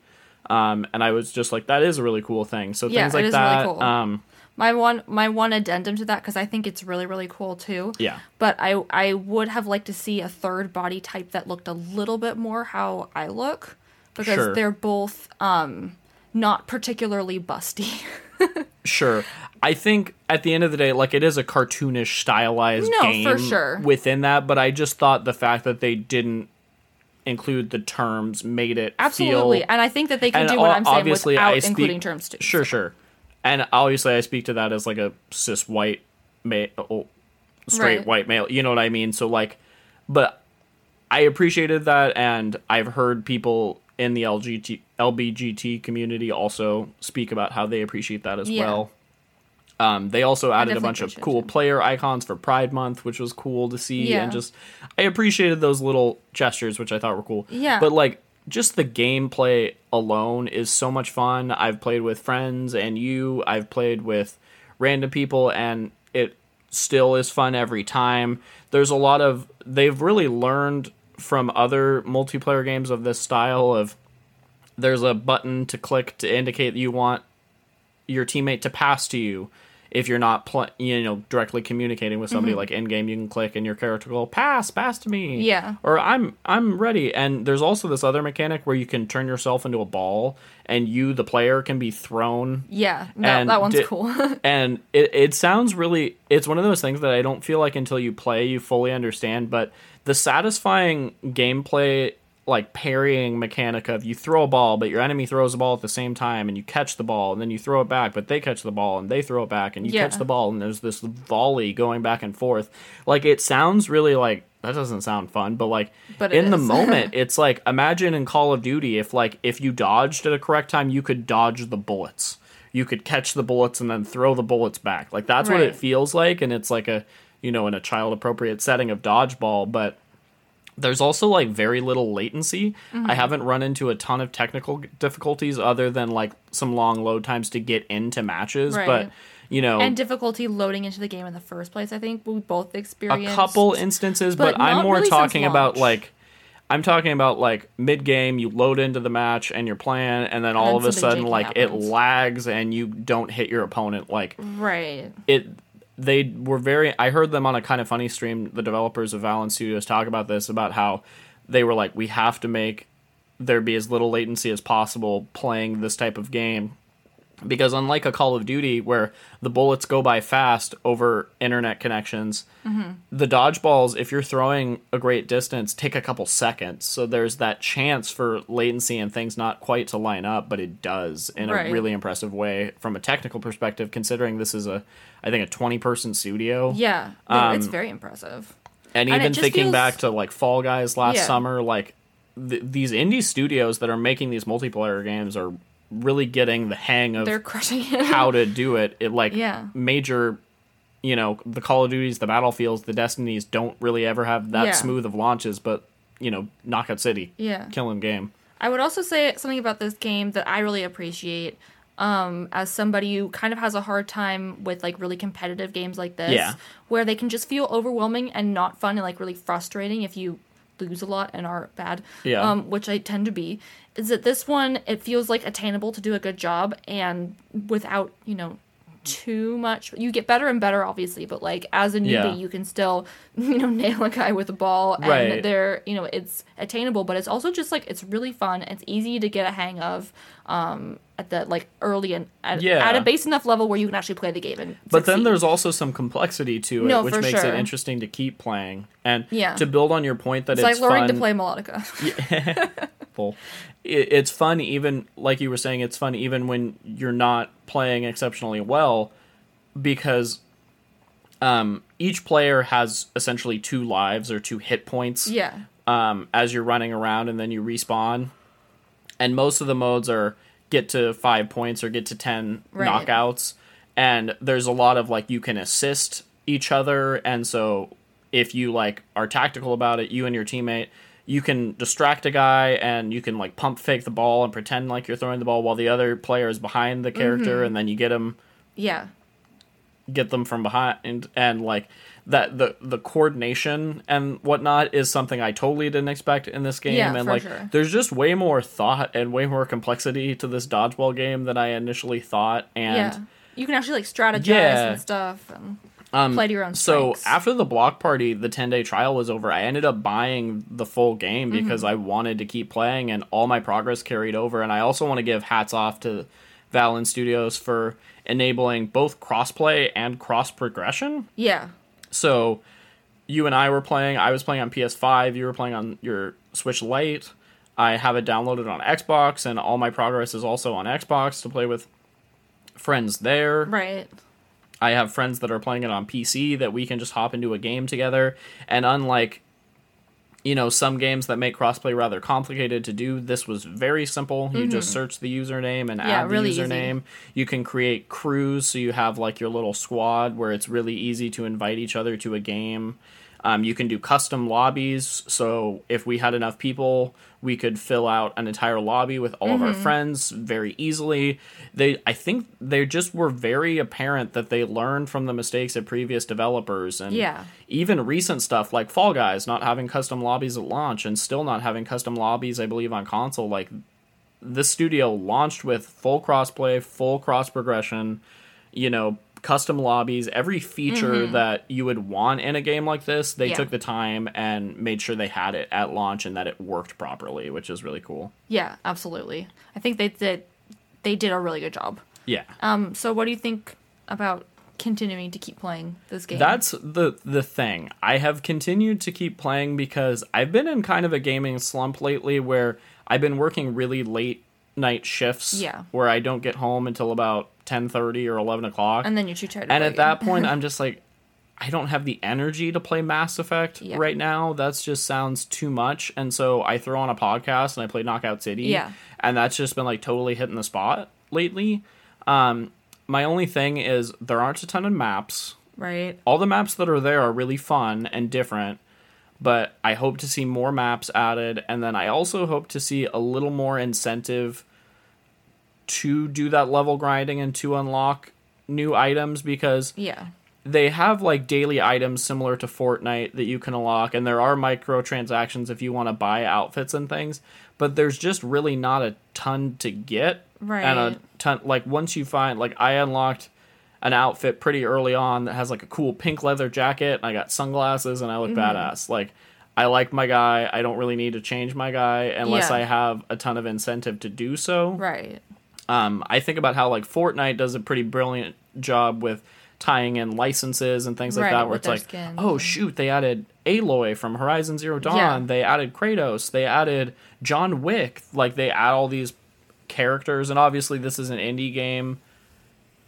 Um, and I was just like, that is a really cool thing. So Yeah, things like is really that. cool. Um, My one my one addendum to that because I think it's really really cool too. yeah. But I I would have liked to see a third body type that looked a little bit more how I look because Sure. they're both um not particularly busty. <laughs> Sure. I think at the end of the day, like it is a cartoonish, stylized No, game for sure. within that, but I just thought the fact that they didn't include the terms made it Absolutely. feel and I think that they can do what I'm saying without I speak- including terms too. Sure, sure. And obviously I speak to that as like a cis white male oh, straight Right. white male, you know what I mean? So like but I appreciated that and I've heard people in the LGBT LBGT community also speak about how they appreciate that as Yeah. well. Um, they also added a bunch of cool player icons for Pride Month, which was cool to see, Yeah. and just I appreciated those little gestures, which I thought were cool. Yeah. but like just the gameplay alone is so much fun. I've played with friends and you. I've played with random people, and it still is fun every time. There's a lot of they've really learned from other multiplayer games of this style of there's a button to click to indicate that you want your teammate to pass to you if you're not pl- you know directly communicating with somebody mm-hmm. like in game you can click and your character will go, pass pass to me Yeah. or i'm i'm ready and there's also this other mechanic where you can turn yourself into a ball and you the player can be thrown Yeah, no, that one's di- cool. <laughs> and it, it sounds really it's one of those things that i don't feel like until you play you fully understand but the satisfying gameplay like parrying mechanic of you throw a ball but your enemy throws a ball at the same time and you catch the ball and then you throw it back but they catch the ball and they throw it back and you Yeah. catch the ball and there's this volley going back and forth. Like it sounds really like that doesn't sound fun but like But in the <laughs> moment it's like imagine in call of duty if like if you dodged at a correct time you could dodge the bullets. You could catch the bullets and then throw the bullets back. Like that's what it feels like and it's like a you know in a child appropriate setting of dodgeball but there's also like very little latency. Mm-hmm. I haven't run into a ton of technical difficulties other than like some long load times to get into matches, Right. but you know, and difficulty loading into the game in the first place. I think we both experienced a couple instances, but, but I'm more really talking about like I'm talking about like mid game, you load into the match and you're playing, and then all then of a sudden, like happens. it lags and you don't hit your opponent. Like right. it, they were very. I heard them on a Kinda Funny stream. The developers of Velan Studios talk about this about how they were like, we have to make there be as little latency as possible playing this type of game because unlike a Call of Duty where the bullets go by fast over internet connections, the dodgeballs, if you're throwing a great distance, take a couple seconds. So there's that chance for latency and things not quite to line up, but it does in Right. a really impressive way from a technical perspective, considering this is a, I think, a 20 person studio. Yeah, no, it's Um, very impressive. And And even thinking feels- back to like Fall Guys last Yeah. summer, like th- these indie studios that are making these multiplayer games are really getting the hang of They're crushing it. how to do it. It like Yeah. major, you know, the Call of Duties, the Battlefields, the Destinies don't really ever have that Yeah. smooth of launches, but you know, Knockout City, Yeah. killing game. I would also say something about this game that I really appreciate. Um, as somebody who kind of has a hard time with like really competitive games like this, Yeah. where they can just feel overwhelming and not fun and like really frustrating if you lose a lot and are bad, Yeah. um, which I tend to be, is that this one it feels like attainable to do a good job and without you know too much. You get better and better, obviously, but like as a newbie, Yeah. you can still <laughs> you know nail a guy with a ball, and Right. they're you know it's attainable, but it's also just like it's really fun. It's easy to get a hang of um, at the like early and at, Yeah. at a base enough level where you can actually play the game and But then there's also some complexity to it, No, which makes sure. it interesting to keep playing. And Yeah. to build on your point that it's, it's, like learning fun, to play melodica. <laughs> <laughs> It's fun even like you were saying it's fun even when you're not playing exceptionally well because um, each player has essentially two lives or two hit points yeah, um, as you're running around and then you respawn and most of the modes are get to five points or get to 10 Right. knockouts. And there's a lot of like you can assist each other. And so if you like are tactical about it you and your teammate you can distract a guy and you can like pump fake the ball and pretend like you're throwing the ball while the other player is behind the character mm-hmm. and then you get him yeah, get them from behind and, and like that the the coordination and whatnot is something I totally didn't expect in this game Yeah, and like sure. there's just way more thought and way more complexity to this dodgeball game than I initially thought and yeah. You can actually like strategize Yeah. and stuff and um, play to your own so after the block party the 10 day trial was over I ended up buying the full game Mm-hmm. because I wanted to keep playing and all my progress carried over and I also want to give hats off to Velan Studios for enabling both crossplay and cross progression yeah, So you and I were playing. I was playing on PS5. You were playing on your Switch Lite. I have it downloaded on Xbox, and all my progress is also on Xbox to play with friends there. right. I have friends that are playing it on PC that we can just hop into a game together. And unlike, you know, some games that make crossplay rather complicated to do, this was very simple. You just search the username and Mm-hmm. Yeah, add the really easy. username. You can create crews, so you have like your little squad where it's really easy to invite each other to a game. Um, you can do custom lobbies, so if we had enough people, we could fill out an entire lobby with all of our Mm-hmm. friends very easily. They, I think, they just were very apparent that they learned from the mistakes of previous developers, and Yeah. even recent stuff like Fall Guys not having custom lobbies at launch and still not having custom lobbies, I believe, on console. Like this studio launched with full crossplay, full cross progression, you know, custom lobbies, every feature that you would want in a game like this. They Mm-hmm. Yeah. took the time and made sure they had it at launch and that it worked properly, which is really cool. Yeah, absolutely. I think they did they did a really good job. Yeah. Um, so what do you think about continuing to keep playing this game? That's the the thing. I have continued to keep playing because I've been in kind of a gaming slump lately where I've been working really late night shifts Yeah. where I don't get home until about ten thirty or eleven o'clock. and then you're too tired. To and at that point <laughs> I'm just like I don't have the energy to play Mass Effect Yeah. right now. That's just sounds too much. And so I throw on a podcast and I play Knockout City. Yeah. And that's just been like totally hitting the spot lately. Um my only thing is there aren't a ton of maps right? all the maps that are there are really fun and different but i hope to see more maps added and then i also hope to see a little more incentive to do that level grinding and to unlock new items because Yeah, they have like daily items similar to Fortnite that you can unlock, and there are microtransactions if you want to buy outfits and things. But there's just really not a ton to get, right? And a ton like once you find like I unlocked an outfit pretty early on that has like a cool pink leather jacket, and I got sunglasses, and I Mm-hmm. look badass. Like I like my guy. I don't really need to change my guy unless Yeah. I have a ton of incentive to do so. right. Um, I think about how like Fortnite does a pretty brilliant job with tying in licenses and things like Right, that, where it's like, skins oh shoot, they added Aloy from Horizon Zero Dawn, Yeah. they added Kratos, they added John Wick, like they add all these characters, and obviously this is an indie game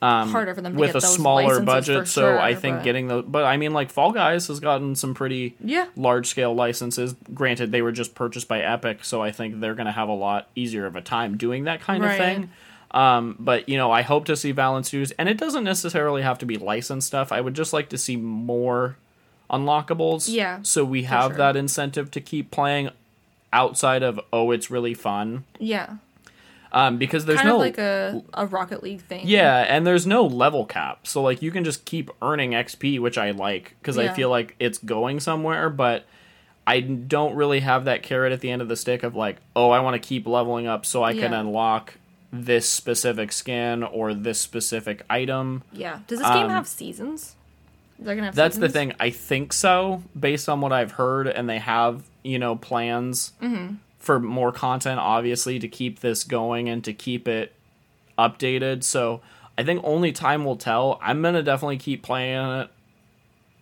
Harder for them to with a smaller budget, so sure, I think but- getting the but I mean like Fall Guys has gotten some pretty Yeah. large scale licenses. Granted, they were just purchased by Epic, so I think they're going to have a lot easier of a time doing that kind of thing. Um, but you know, I hope to see Velan Studios, and it doesn't necessarily have to be licensed stuff. I would just like to see more unlockables. Yeah, So we have sure. that incentive to keep playing outside of oh, it's really fun. yeah, Um, because there's kind no of like a a Rocket League thing. yeah, and there's no level cap. So like you can just keep earning XP, which I like cuz I feel like it's going somewhere, but I don't really have that carrot at the end of the stick of like, oh, I want to keep leveling up so I can unlock this specific skin or this specific item. yeah. Does this game Um, have seasons? They're gonna have. That's the thing. I think so, based on what I've heard, and they have you know plans Mm-hmm. for more content, obviously, to keep this going and to keep it updated. So I think only time will tell. I'm gonna definitely keep playing it,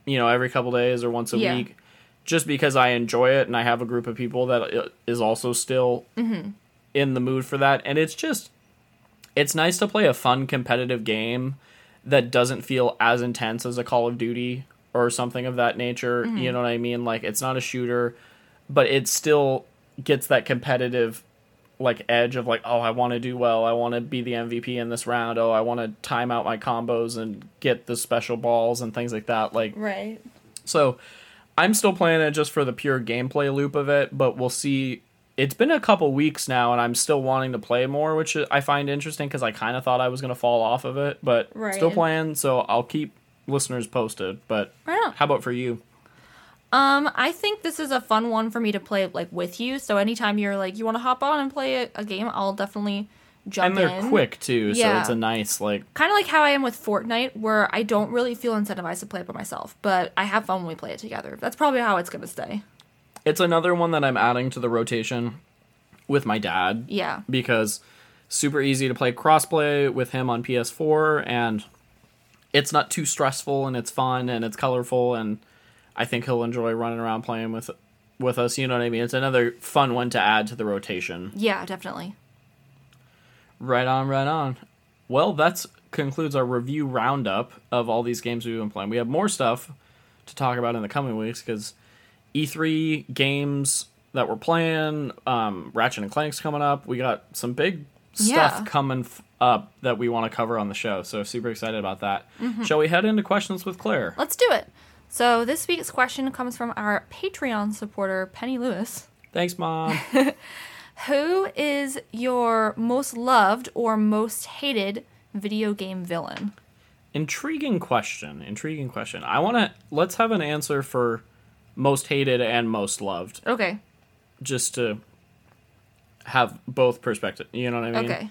you know, every couple days or once a Yeah. week, just because I enjoy it and I have a group of people that is also still Mm-hmm. in the mood for that, and it's just it's nice to play a fun competitive game that doesn't feel as intense as a Call of Duty or something of that nature. Mm-hmm. You know what I mean? Like it's not a shooter, but it still gets that competitive like edge of like, oh, I want to do well. I want to be the MVP in this round. Oh, I want to time out my combos and get the special balls and things like that. Like Right. so I'm still playing it just for the pure gameplay loop of it, but we'll see. It's been a couple weeks now, and I'm still wanting to play more, which I find interesting because I kind of thought I was going to fall off of it, but still playing. So I'll keep listeners posted. But Right how about for you? Um, I think this is a fun one for me to play like with you. So anytime you're like you want to hop on and play a, a game, I'll definitely jump And they're in. quick too, so it's a nice like. Kind of like how I am with Fortnite, where I don't really feel incentivized to play it by myself, but I have fun when we play it together. That's probably how it's gonna stay. It's another one that I'm adding to the rotation with my dad. Yeah. because super easy to play crossplay with him on PS4 and it's not too stressful and it's fun and it's colorful and I think he'll enjoy running around playing with with us, you know what I mean? It's another fun one to add to the rotation. Yeah, definitely. Right on, right on. Well, that's concludes our review roundup of all these games we've been playing. We have more stuff to talk about in the coming weeks because E3 games that we're playing, um, Ratchet and Clank's coming up. We got some big stuff Yeah. coming f- up that we want to cover on the show. So super excited about that. Shall we head into questions with Claire? Let's do it. So this week's question comes from our Patreon supporter Penny Lewis. Thanks, mom. <laughs> Who is your most loved or most hated video game villain? intriguing question. Intriguing question. I want to let's have an answer for most hated and most loved. Okay. just to have both perspective. You know what I mean? Okay.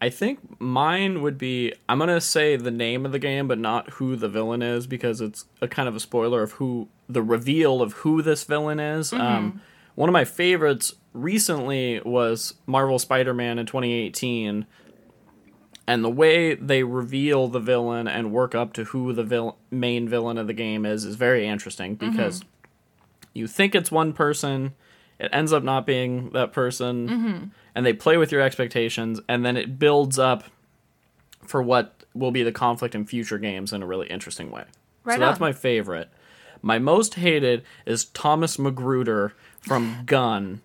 I think mine would be I'm gonna say the name of the game, but not who the villain is because it's a kind of a spoiler of who the reveal of who this villain is. Um, one of my favorites recently was Marvel Spider-Man in 2018, and the way they reveal the villain and work up to who the vil- main villain of the game is is very interesting mm-hmm. because you think it's one person it ends up not being that person mm-hmm. and they play with your expectations and then it builds up for what will be the conflict in future games in a really interesting way. Right so that's my favorite. My most hated is thomas magruder from <sighs> gun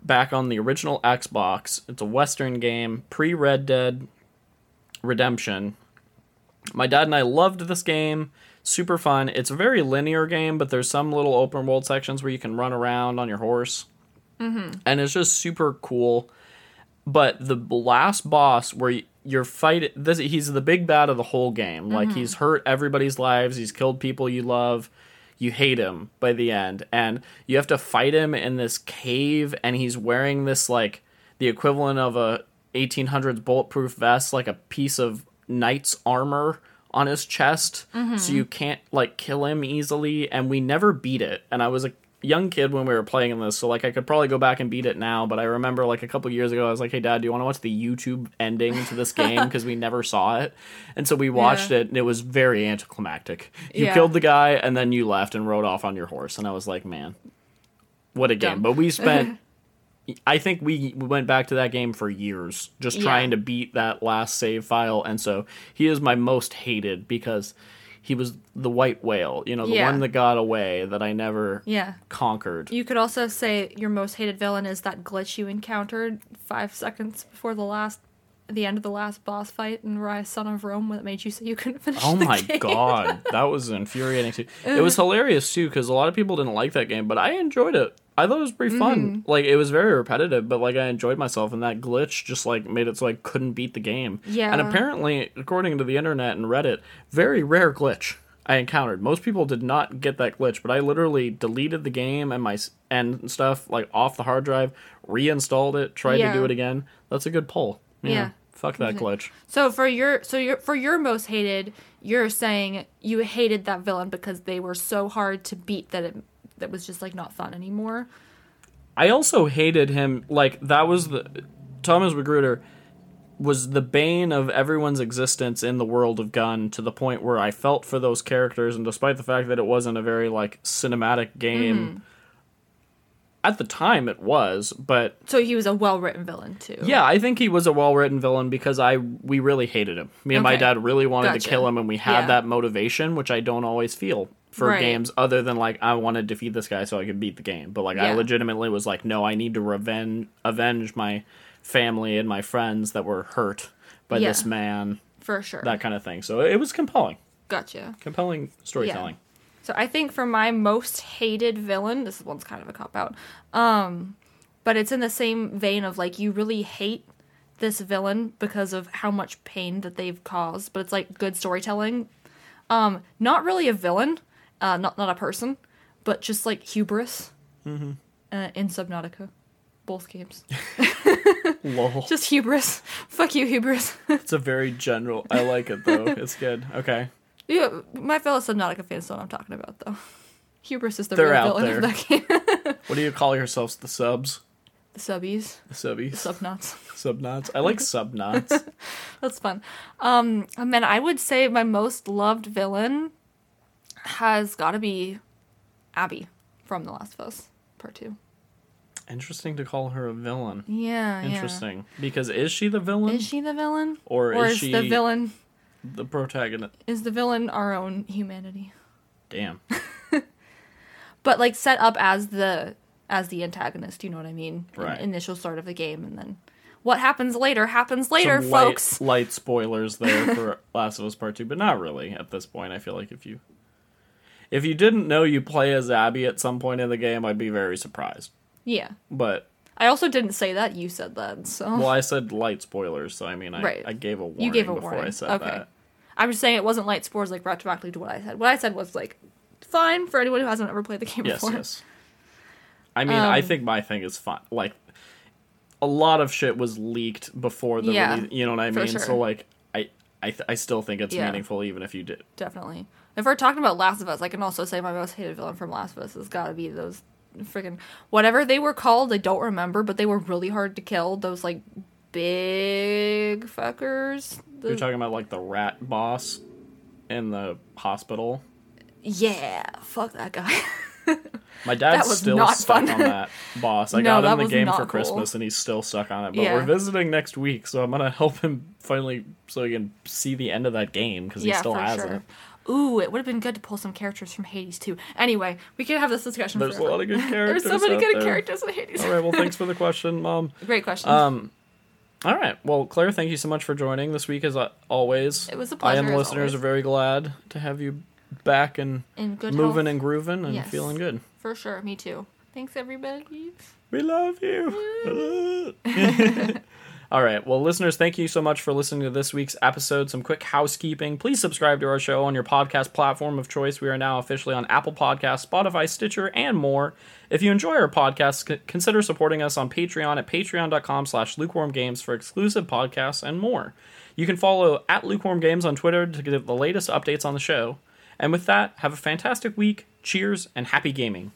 back on the original xbox. It's a western game pre-red dead redemption my dad and I loved this game. Super fun. It's a very linear game, but there's some little open world sections where you can run around on your horse. Mm-hmm. And it's just super cool. But the last boss where you're fighting, this he's the big bad of the whole game. Like he's hurt everybody's lives. He's killed people you love. You hate him by the end, and you have to fight him in this cave. And he's wearing this like the equivalent of a 1800s bulletproof vest, like a piece of knight's armor on his chest, so mm-hmm. you can't like kill him easily. And we never beat it. And I was a young kid when we were playing this, so like I could probably go back and beat it now. But I remember like a couple years ago, I was like, "Hey, Dad, do you want to watch the YouTube ending to this game?" <laughs> Because we never saw it, and so we watched Yeah. it, and it was very anticlimactic. You Yeah. killed the guy, and then you left and rode off on your horse, and I was like, "Man, what a game!" But we spent. <laughs> I think we we went back to that game for years, just Yeah. trying to beat that last save file, and so he is my most hated because he was the white whale, you know, the Yeah. one that got away that I never Yeah. conquered. You could also say your most hated villain is that glitch you encountered five seconds before the last, the end of the last boss fight in Ryse Son of Rome that made you say you couldn't <laughs> finish. Oh my game. god, that was <laughs> infuriating too. It was hilarious too because a lot of people didn't like that game, but I enjoyed it. I thought it was pretty fun. Mm-hmm. Like it was very repetitive, but like I enjoyed myself, and that glitch just like made it so I couldn't beat the game. Yeah. And apparently, according to the internet and Reddit, very rare glitch I encountered. Most people did not get that glitch, but I literally deleted the game and my and stuff like off the hard drive, reinstalled it, tried to do it again. That's a good pull. Yeah. Yeah. Fuck that glitch. So for your so your for your most hated, you're saying you hated that villain because they were so hard to beat that it that was just like not fun anymore. I also hated him. Like that was the Thomas Magruder was the bane of everyone's existence in the world of Gun to the point where I felt for those characters, and despite the fact that it wasn't a very like cinematic game, mm-hmm. at the time it was. But So he was a well written villain too. yeah, I think he was a well written villain because I we really hated him. Me and my dad really wanted to kill him, and we had Yeah. that motivation, which I don't always feel for Right. games other than like I want to defeat this guy so I could beat the game. But like I legitimately was like, no, I need to revenge avenge my family and my friends that were hurt by Yeah. this man, for sure. that kind of thing. So it was compelling, gotcha. compelling storytelling. So I think for my most hated villain, this one's kind of a cop out. Um, but it's in the same vein of like you really hate this villain because of how much pain that they've caused, but it's like good storytelling. Um, not really a villain, uh, not not a person, but just like hubris. Mm-hmm. Uh, in Subnautica, both games, <laughs> Lol. <laughs> just hubris. Fuck you, hubris. <laughs> It's a very general. I like it though. It's good. Okay. yeah, my fellow Subnautica fans know what I'm talking about though. Hubris is the They're real villain there. of that game. What do you call yourselves? The subs, the subbies, the subbies, subnuts. subnots. I like subnots. That's fun. Um, and then I would say my most loved villain has got to be Abby from The Last of Us Part Two. Interesting to call her a villain. Yeah, Interesting. Because is she the villain? Is she the villain, or, or is, is she the villain the protagonist? is the villain our own humanity, Damn. <laughs> but like set up as the as the antagonist? You know what I mean? Right. the initial start of the game, and then what happens later happens later, Some folks. Light, light spoilers there for <laughs> Last of Us Part 2, but not really at this point. I feel like if you if you didn't know you play as Abby at some point in the game, I'd be very surprised. Yeah. But I also didn't say that. You said that. So well, I said light spoilers, so I mean, I, Right. I gave a warning you gave a before warning. I said okay. that. I'm just saying it wasn't light spores like retroactively to what I said. What I said was like fine for anyone who hasn't ever played the game Yes, before. yes. I mean, I Um, think my thing is fine. Like, a lot of shit was leaked before the Yeah, release. You know what I mean? sure. So like, I I, th- I still think it's Yeah. meaningful, even if you did. Definitely. If we're talking about Last of Us, I can also say my most hated villain from Last of Us has got to be those freaking whatever they were called. I don't remember, but they were really hard to kill. Those like big fuckers. You're talking about like the rat boss in the hospital. yeah, fuck that guy. <laughs> My dad's still stuck on that boss. I <laughs> No, got him the game for cool. Christmas and he's still stuck on it. But Yeah. we're visiting next week, so I'm gonna help him finally so he can see the end of that game because he yeah, still has sure. it. Ooh, it would have been good to pull some characters from Hades too. Anyway, we can have this discussion. There's a lot of good <laughs> characters. There's so many good there. characters in Hades. All right, well, thanks <laughs> for the question, mom. Great question. Um, all right. Well, Claire, thank you so much for joining this week, as always. It was a pleasure, I and the listeners always. are very glad to have you back and in good moving health, and grooving and Yes. feeling good. for sure. Me too. Thanks, everybody. We love you. <laughs> All right. Well, listeners, thank you so much for listening to this week's episode. Some quick housekeeping. Please subscribe to our show on your podcast platform of choice. We are now officially on Apple Podcasts, Spotify, Stitcher, and more. If you enjoy our podcast, c- consider supporting us on Patreon at patreon.com slash lukewarmgames for exclusive podcasts and more. You can follow at lukewarm games on Twitter to get the latest updates on the show. And with that, have a fantastic week. Cheers and happy gaming.